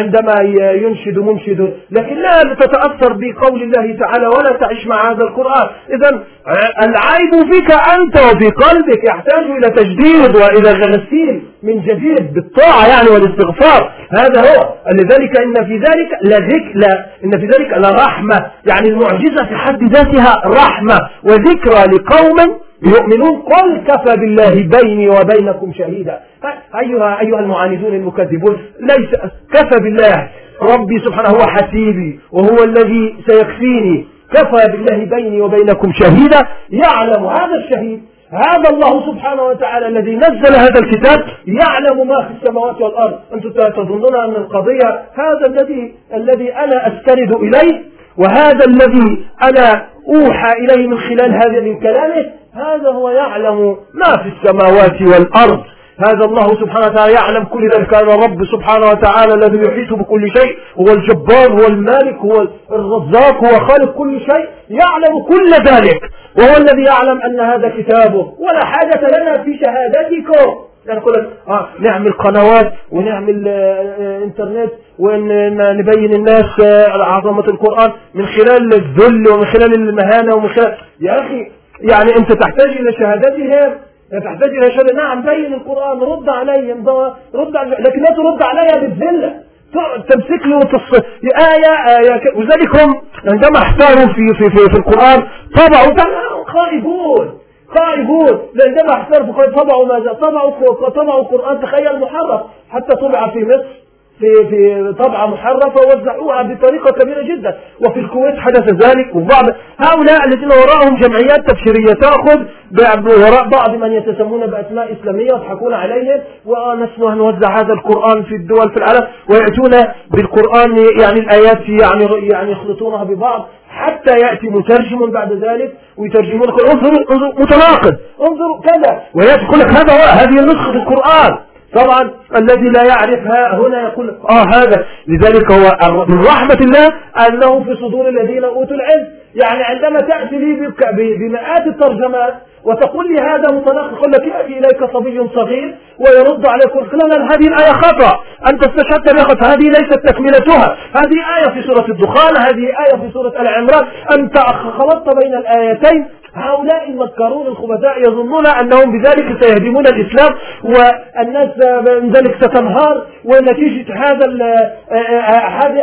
عندما ينشد منشد لكن لا تتأثر بقول الله تعالى ولا تعيش مع هذا القرآن. إذا العيب فيك أنت وفي قلبك يحتاج إلى تجديد وإلى غسيل من جديد بالطاعة يعني والاستغفار. هذا هو. لذلك إن في ذلك لذك لا إن في ذلك لرحمة. يعني المعجزة في حد ذاتها رحمة وذكرى لقوم يؤمنون قل كفى بالله بيني وبينكم شهيدا. أيها, أيها المعاندون المكذبون ليس كفى بالله. ربي سبحانه هو حسيبي وهو الذي سيكفيني. كفى بالله بيني وبينكم شهيدا. يعلم هذا الشهيد هذا الله سبحانه وتعالى الذي نزل هذا الكتاب يعلم ما في السماوات والأرض. أنتم تظنون أن القضية هذا الذي الذي أنا أستند إليه وهذا الذي أنا أوحى إليه من خلال هذا من كلامه. هذا هو يعلم ما في السماوات والأرض. هذا الله سبحانه وتعالى يعلم كل ذلك. كان رب سبحانه وتعالى الذي يحيط بكل شيء هو الجبار هو المالك هو الرزاق هو خالق كل شيء يعلم كل ذلك. وهو الذي يعلم أن هذا كتابه. ولا حاجة لنا في شهادتكم. يعني نقول لك آه نعمل قنوات ونعمل آه, آه، إنترنت ونبين الناس آه عظمة القرآن من خلال الذل ومن خلال المهانة ومن خلال يا أخي يعني أنت تحتاج إلى شهادتهم تحتاج إلى شهادة. نعم بين القرآن رد علي رد علي لكن لا ترد علي بالذلة. تمسك له وتص... آية آية وذلك هم عندما احتاروا في في في, في القرآن طبعوا خائبون خائبون. عندما احتاروا في طبعوا ماذا؟ طبعوا طبعوا القرآن تخيل محرف حتى طبع في مصر. في في طبعة محرفة وزعوها بطريقة كبيرة جدا. وفي الكويت حدث ذلك وبعض هؤلاء الذين وراءهم جمعيات تبشيرية تأخذ وراء بعض من يتسمون بأسماء إسلامية يضحكون عليهم. ونسمع نوزع هذا القرآن في الدول في العالم ويأتون بالقرآن يعني الآيات يعني يعني يخلطونها ببعض. حتى يأتي مترجم بعد ذلك ويترجمون انظروا انظروا متناقض. انظروا كذا. ويأتي يقول لك هذا هذه نسخة القرآن. طبعا الذي لا يعرفها هنا يقول آه هذا. لذلك هو من رحمة الله أنه في صدور الذين أوتوا العلم. يعني عندما تأتي لي بمئات الترجمات وتقول لي هذا متناقض يقول لك يأتي إليك صبي صغير ويرد عليك يقول لا هذه الآية خطأ. أنت استشهدت بها هذه ليست تكملتها. هذه آية في سورة الدخان هذه آية في سورة العمران أنت خلطت بين الآيتين هؤلاء المكرون الخبثاء يظنون أنهم بذلك سيهدمون الإسلام والناس من ذلك ستنهار ونتيجة هذا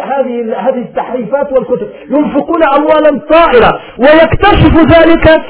هذه هذه التحريفات والكتب. ينفقون أموالا طائلة ويكتشف ذلك.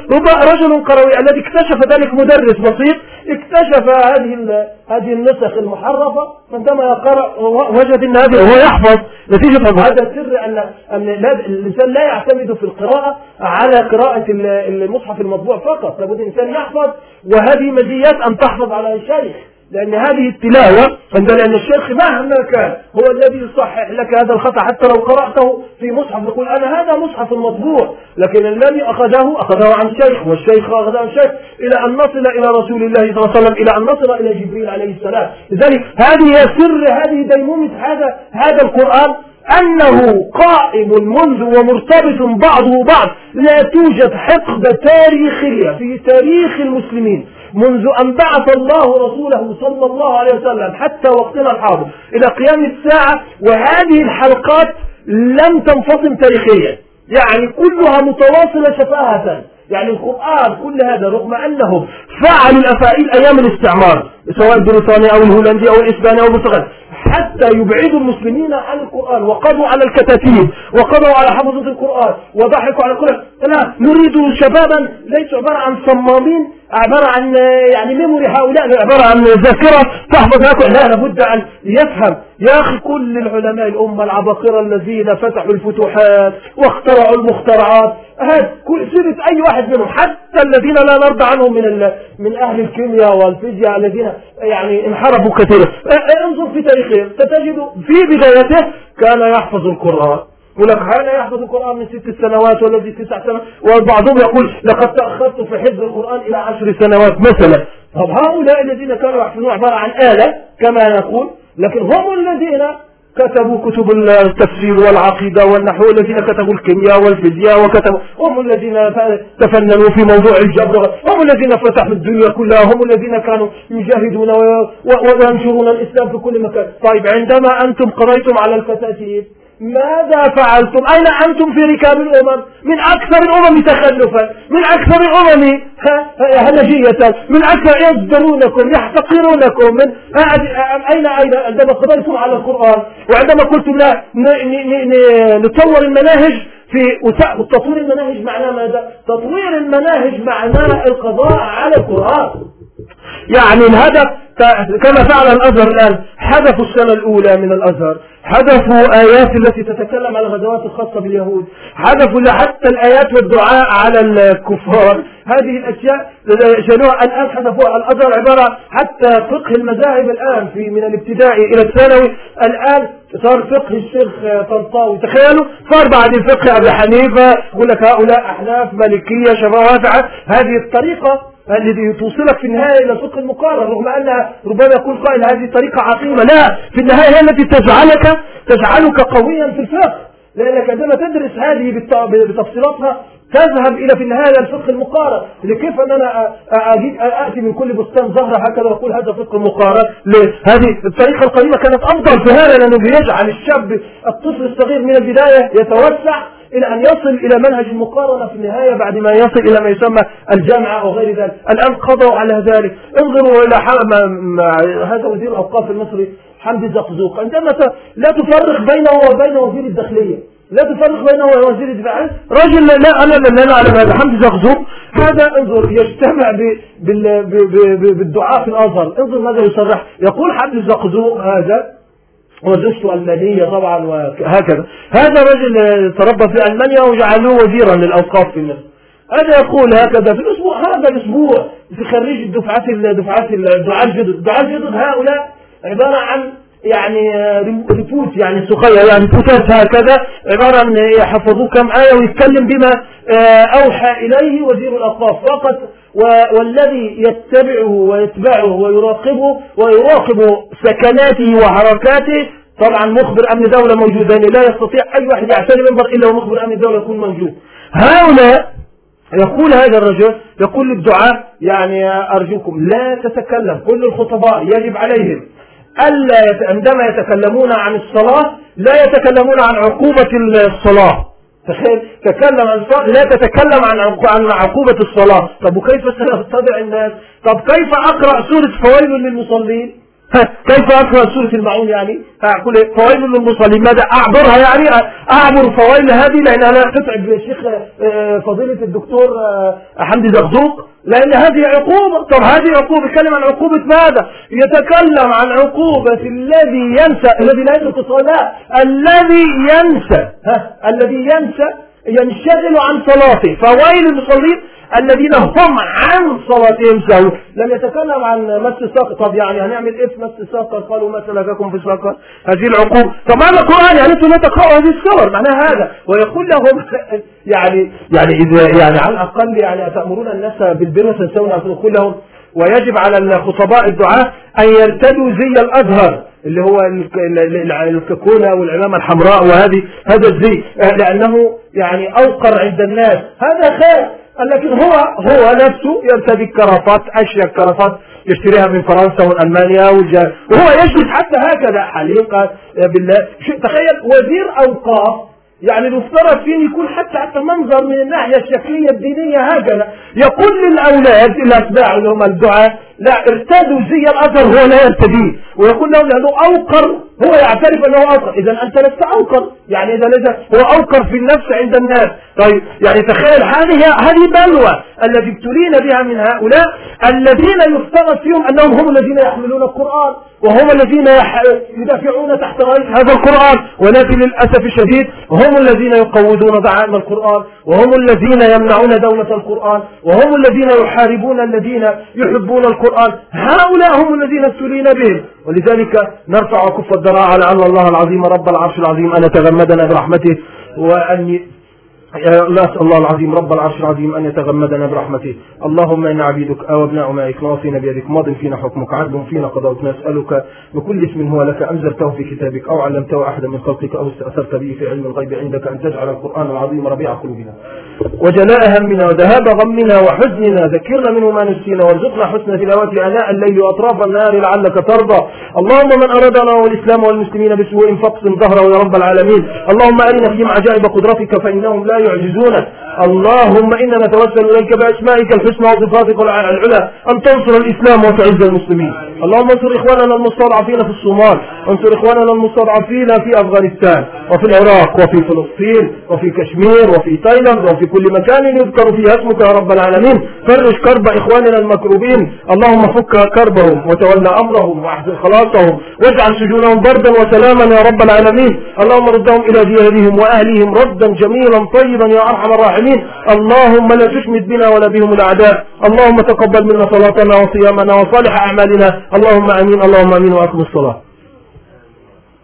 رجل قروي الذي اكتشف ذلك مدرس بسيط اكتشف هذه هذه النسخ المحرفة عندما يقرأ وجد إن هذه هو يحفظ نتيجة هذا سر ان أن الإنسان لا يعتمد في القراءة على قراءة المصحف المطبوع فقط. لابد الإنسان يحفظ وهذه مزيات أن تحفظ على الشيخ لأن هذه التلاوة لأن الشيخ مهما كان هو الذي يصحح لك هذا الخطأ حتى لو قرأته في مصحف يقول أنا هذا مصحف مطبوع لكن الذي أخذه أخذه عن شيخ والشيخ أخذه عن شيخ إلى أن نصل إلى رسول الله صلى الله عليه وسلم إلى أن نصل إلى جبريل عليه السلام. لذلك هذه سر هذه ديمومة هذا هذا القرآن أنه قائم منذ ومرتبط بعضه بعض. لا توجد حقبة تاريخية في تاريخ المسلمين. منذ أن بعث الله رسوله صلى الله عليه وسلم حتى وقتنا الحاضر إلى قيام الساعة وهذه الحلقات لم تنفصل تاريخيا. يعني كلها متواصلة شفاهة. يعني القرآن كل هذا رغم أنهم فعلوا الأفاعيل أيام الاستعمار سواء البريطاني أو الهولندي أو الإسباني أو البرتغال. حتى يبعدوا المسلمين عن القرآن. وقضوا على الكتاتيب وقضوا على حفظة القرآن وضحكوا على القرآن لا نريد شبابا ليسوا عبارة عن صمامين عبارة عن يعني ميموري هؤلاء عبارة عن ذاكرة تحفظ لكم لا لابد أن يفهم. يا أخي كل العلماء الأمة العباقرة الذين فتحوا الفتوحات واخترعوا المخترعات. هذا كل سيرة أي واحد منهم حتى الذين لا نرضى عنهم من من أهل الكيمياء والفيزياء الذين يعني انحرفوا كثيرا. انظر في تاريخهم. ستجد في بدايته كان يحفظ القرآن. يقول لك هذا يحفظ القرآن من ست سنوات والذي تسع سنوات وبعضهم يقول لقد تأخرت في حفظ القرآن إلى عشر سنوات مثلا. طب هؤلاء الذين كانوا يحفظون عبارة عن آلة كما نقول لكن هم الذين كتبوا كتب التفسير والعقيدة والنحو الذين كتبوا الكيمياء والفيزياء وكتبوا هم الذين تفننوا في موضوع الجبر. هم الذين فتحوا الدنيا كلها. هم الذين كانوا يجاهدون وينشرون الإسلام في كل مكان. طيب عندما أنتم قريتم على الكتاتيب ماذا فعلتم؟ أين أنتم في ركاب الأمم؟ من أكثر الأمم تخلفا من أكثر الأمم همجية من أكثر يصدرونكم يحتقرونكم من أين أين؟ عندما قضيتم على القرآن وعندما قلتم لا نطور المناهج في تطوير المناهج معناه ماذا؟ تطوير المناهج معناه القضاء على القرآن. يعني الهدف كما فعل الأزهر الآن حذفوا السنة الأولى من الأزهر حذفوا آيات التي تتكلم على الغزوات الخاصة باليهود حذفوا حتى الآيات والدعاء على الكفار. هذه الأشياء شالوها الآن حذفوها. الأزهر عبارة حتى فقه المذاهب الآن في من الابتدائي إلى الثانوي. الآن صار فقه الشيخ طنطاوي تخيلوا صار بعد فقه أبي حنيفة يقول لك هؤلاء أحناف مالكية شفاعة هذه الطريقة الذي توصلك في النهاية إلى صدق المقارنة رغم أن ربما يكون قائل هذه طريقة عقيمة. لا في النهاية هي التي تجعلك تجعلك قويا في الفقه لأنك عندما تدرس هذه بتفصيلاتها تذهب إلى في النهاية الفقه المقارن لكيف أن أنا أجيب أأتي من كل بستان زهرة هكذا وأقول هذا فقه المقارن هذه الطريقة القديمة كانت أفضل في هذا لأنه بيجعل الشاب الطفل الصغير من البداية يتوسع إلى أن يصل إلى منهج المقارنة في النهاية بعد ما يصل إلى ما يسمى الجامعة أو غير ذلك. الآن قضوا على ذلك. انظروا إلى هذا وزير الأوقاف المصري حمدي زقزوق. عندما لا تفرق بينه وبين وزير الداخلية. لا تفرق بينه وزير الدفاع. رجل لا أنا لا أعلم هذا حمدي زقزوق. هذا انظر يجتمع بالدعاء في الأزهر انظر ماذا يصرح. يقول حمدي زقزوق هذا وزوجته ألمانية طبعا وهكذا. هذا رجل تربى في ألمانيا وجعلوه وزيرا للأوقاف في مصر. هذا يقول هكذا في الأسبوع هذا الأسبوع في خريج الدفعات الدفعات الدعاة الجدد. الدعاة الجدد هؤلاء عبارة عن يعني ريبوت يعني صغير يعني بوتات هكذا. عبارة عن يحفظوه كم آية ويتكلم بما آه، أوحى إليه وزير الأوقاف. فقط والذي يتبعه ويتبعه ويراقبه ويراقب سكناته وحركاته. طبعا مخبر أمن دولة موجودين لا يستطيع أي واحد يعتلي منبر إلا ومخبر أمن الدولة يكون موجود. هؤلاء يقول هذا الرجل يقول للدعاء يعني أرجوكم لا تتكلم كل الخطباء يجب عليهم. ألا يت... عندما يتكلمون عن الصلاة لا يتكلمون عن عقوبة الصلاة. تخيل تكلم عن الصلاة لا تتكلم عن عن عقوبة الصلاة. طب وكيف سيتبع الناس؟ طب كيف أقرأ سورة فويل للمصلين؟ كيف أقرأ سورة المعون يعني؟ أقول فويل للمصلين. ماذا أعبرها يعني؟ أعبر فويل هذه لأنها لا تتعب الشيخ آه، فضيلة الدكتور آه، حمدي زغزوق. لأن هذه عقوبة طب هذه عقوبة يتكلم عن عقوبة ماذا؟ يتكلم عن عقوبة الذي ينسى الذي لا يدرك الصلاة الذي ينسى ها؟ الذي ينسى ينشغل عن صلاته. فويل المصلين الذين هم عن صلاتهم سهوا لم يتكلم عن مس ساق طب يعني هنعمل إيه في مس ساق قالوا ما سلككم في ساق هذه العقوبة طب هذا القرآن؟ يعني أنتم لا تقرأوا هذه الصور معناها هذا. ويقول لهم يعني يعني إذا يعني على الأقل يعني تأمرون الناس بالبر وتنسون يقول لهم ويجب على الخطباء الدعاء أن يرتدوا زي الأزهر اللي هو الككونة والعمامة الحمراء وهذه هذا الزي لأنه يعني أوقر عند الناس. هذا خير لكن هو هو نفسه يرتدي كرافات اشيك كرافات يشتريها من فرنسا والمانيا وهو يجلس حتى هكذا حليقة بالله. تخيل وزير أوقاف يعني المفترض فيه يكون حتى حتى منظر من الناحية الشكلية الدينية هكذا. يقول للأولاد الأتباع اللي هم الدعاء لا ارتدوا زي الأثر هو لا يرتديه ويقول لهم لأنه أوقر هو يعترف أنه أوقر. إذا أنت لست أوقر. يعني إذا ليس هو أوقر في النفس عند الناس. طيب يعني تخيل هذه هذه بلوى التي ابتلينا بها من هؤلاء الذين يفترض فيهم أنهم هم الذين يحملون القرآن وهم الذين يدافعون تحت راية هذا القرآن. ولكن للأسف الشديد هم الذين يقودون دعائم القرآن وهم الذين يمنعون دولة القرآن وهم الذين يحاربون الذين يحبون القرآن. هؤلاء هم الذين ابتلينا بهم. ولذلك نرفع كف الدراع لعل الله العظيم رب العرش العظيم أن يتغمدنا برحمته وأن نسأل الله العظيم رب العرش العظيم أن يتغمدنا برحمته. اللهم إن عبيدك أو أبناء مائك نواصينا بيدك ماض فينا حكمك عدل فينا قضاءك نسألك بكل اسم هو لك أنزلته في كتابك أو علمته أحدا من خلقك أو استأثرت به في علم الغيب عندك أن تجعل القرآن العظيم ربيع قلوبنا. وجلاء همنا وذهاب غمنا وحزننا ذكرنا منه ما نسينا وارزقنا حسن تلاوته آناء الليل وأطراف النهار لعلك ترضى. اللهم من أرادنا والإسلام والمسلمين بسوء فاقسم ظهره يا رب العالمين. اللهم أرنا فيهم عجائب قدرتك فإنهم لا يعجزونك. اللهم إنا نتوسل إليك بأسمائك الحسنى وصفاتك العلى أن تنصر الإسلام وتعز المسلمين. اللهم انصر إخواننا المستضعفين في الصومال وانصر إخواننا المستضعفين في أفغانستان وفي العراق وفي فلسطين وفي كشمير وفي تايلاند وفي كل مكان يذكر فيه اسمك يا رب العالمين. فرج كرب إخواننا المكروبين. اللهم فك كربهم وتولى أمرهم واحزن خلاصهم. واجعل سجونهم بردا وسلاما يا رب العالمين. اللهم ردهم إلى ديارهم وأهلهم ردا جميلا طيبا يا أرحم الراحمين. اللهم لا تشمت بنا ولا بهم الأعداء. اللهم تقبل منا صلاتنا وصيامنا وصالح أعمالنا. اللهم أمين. اللهم أمين وأقم الصلاة.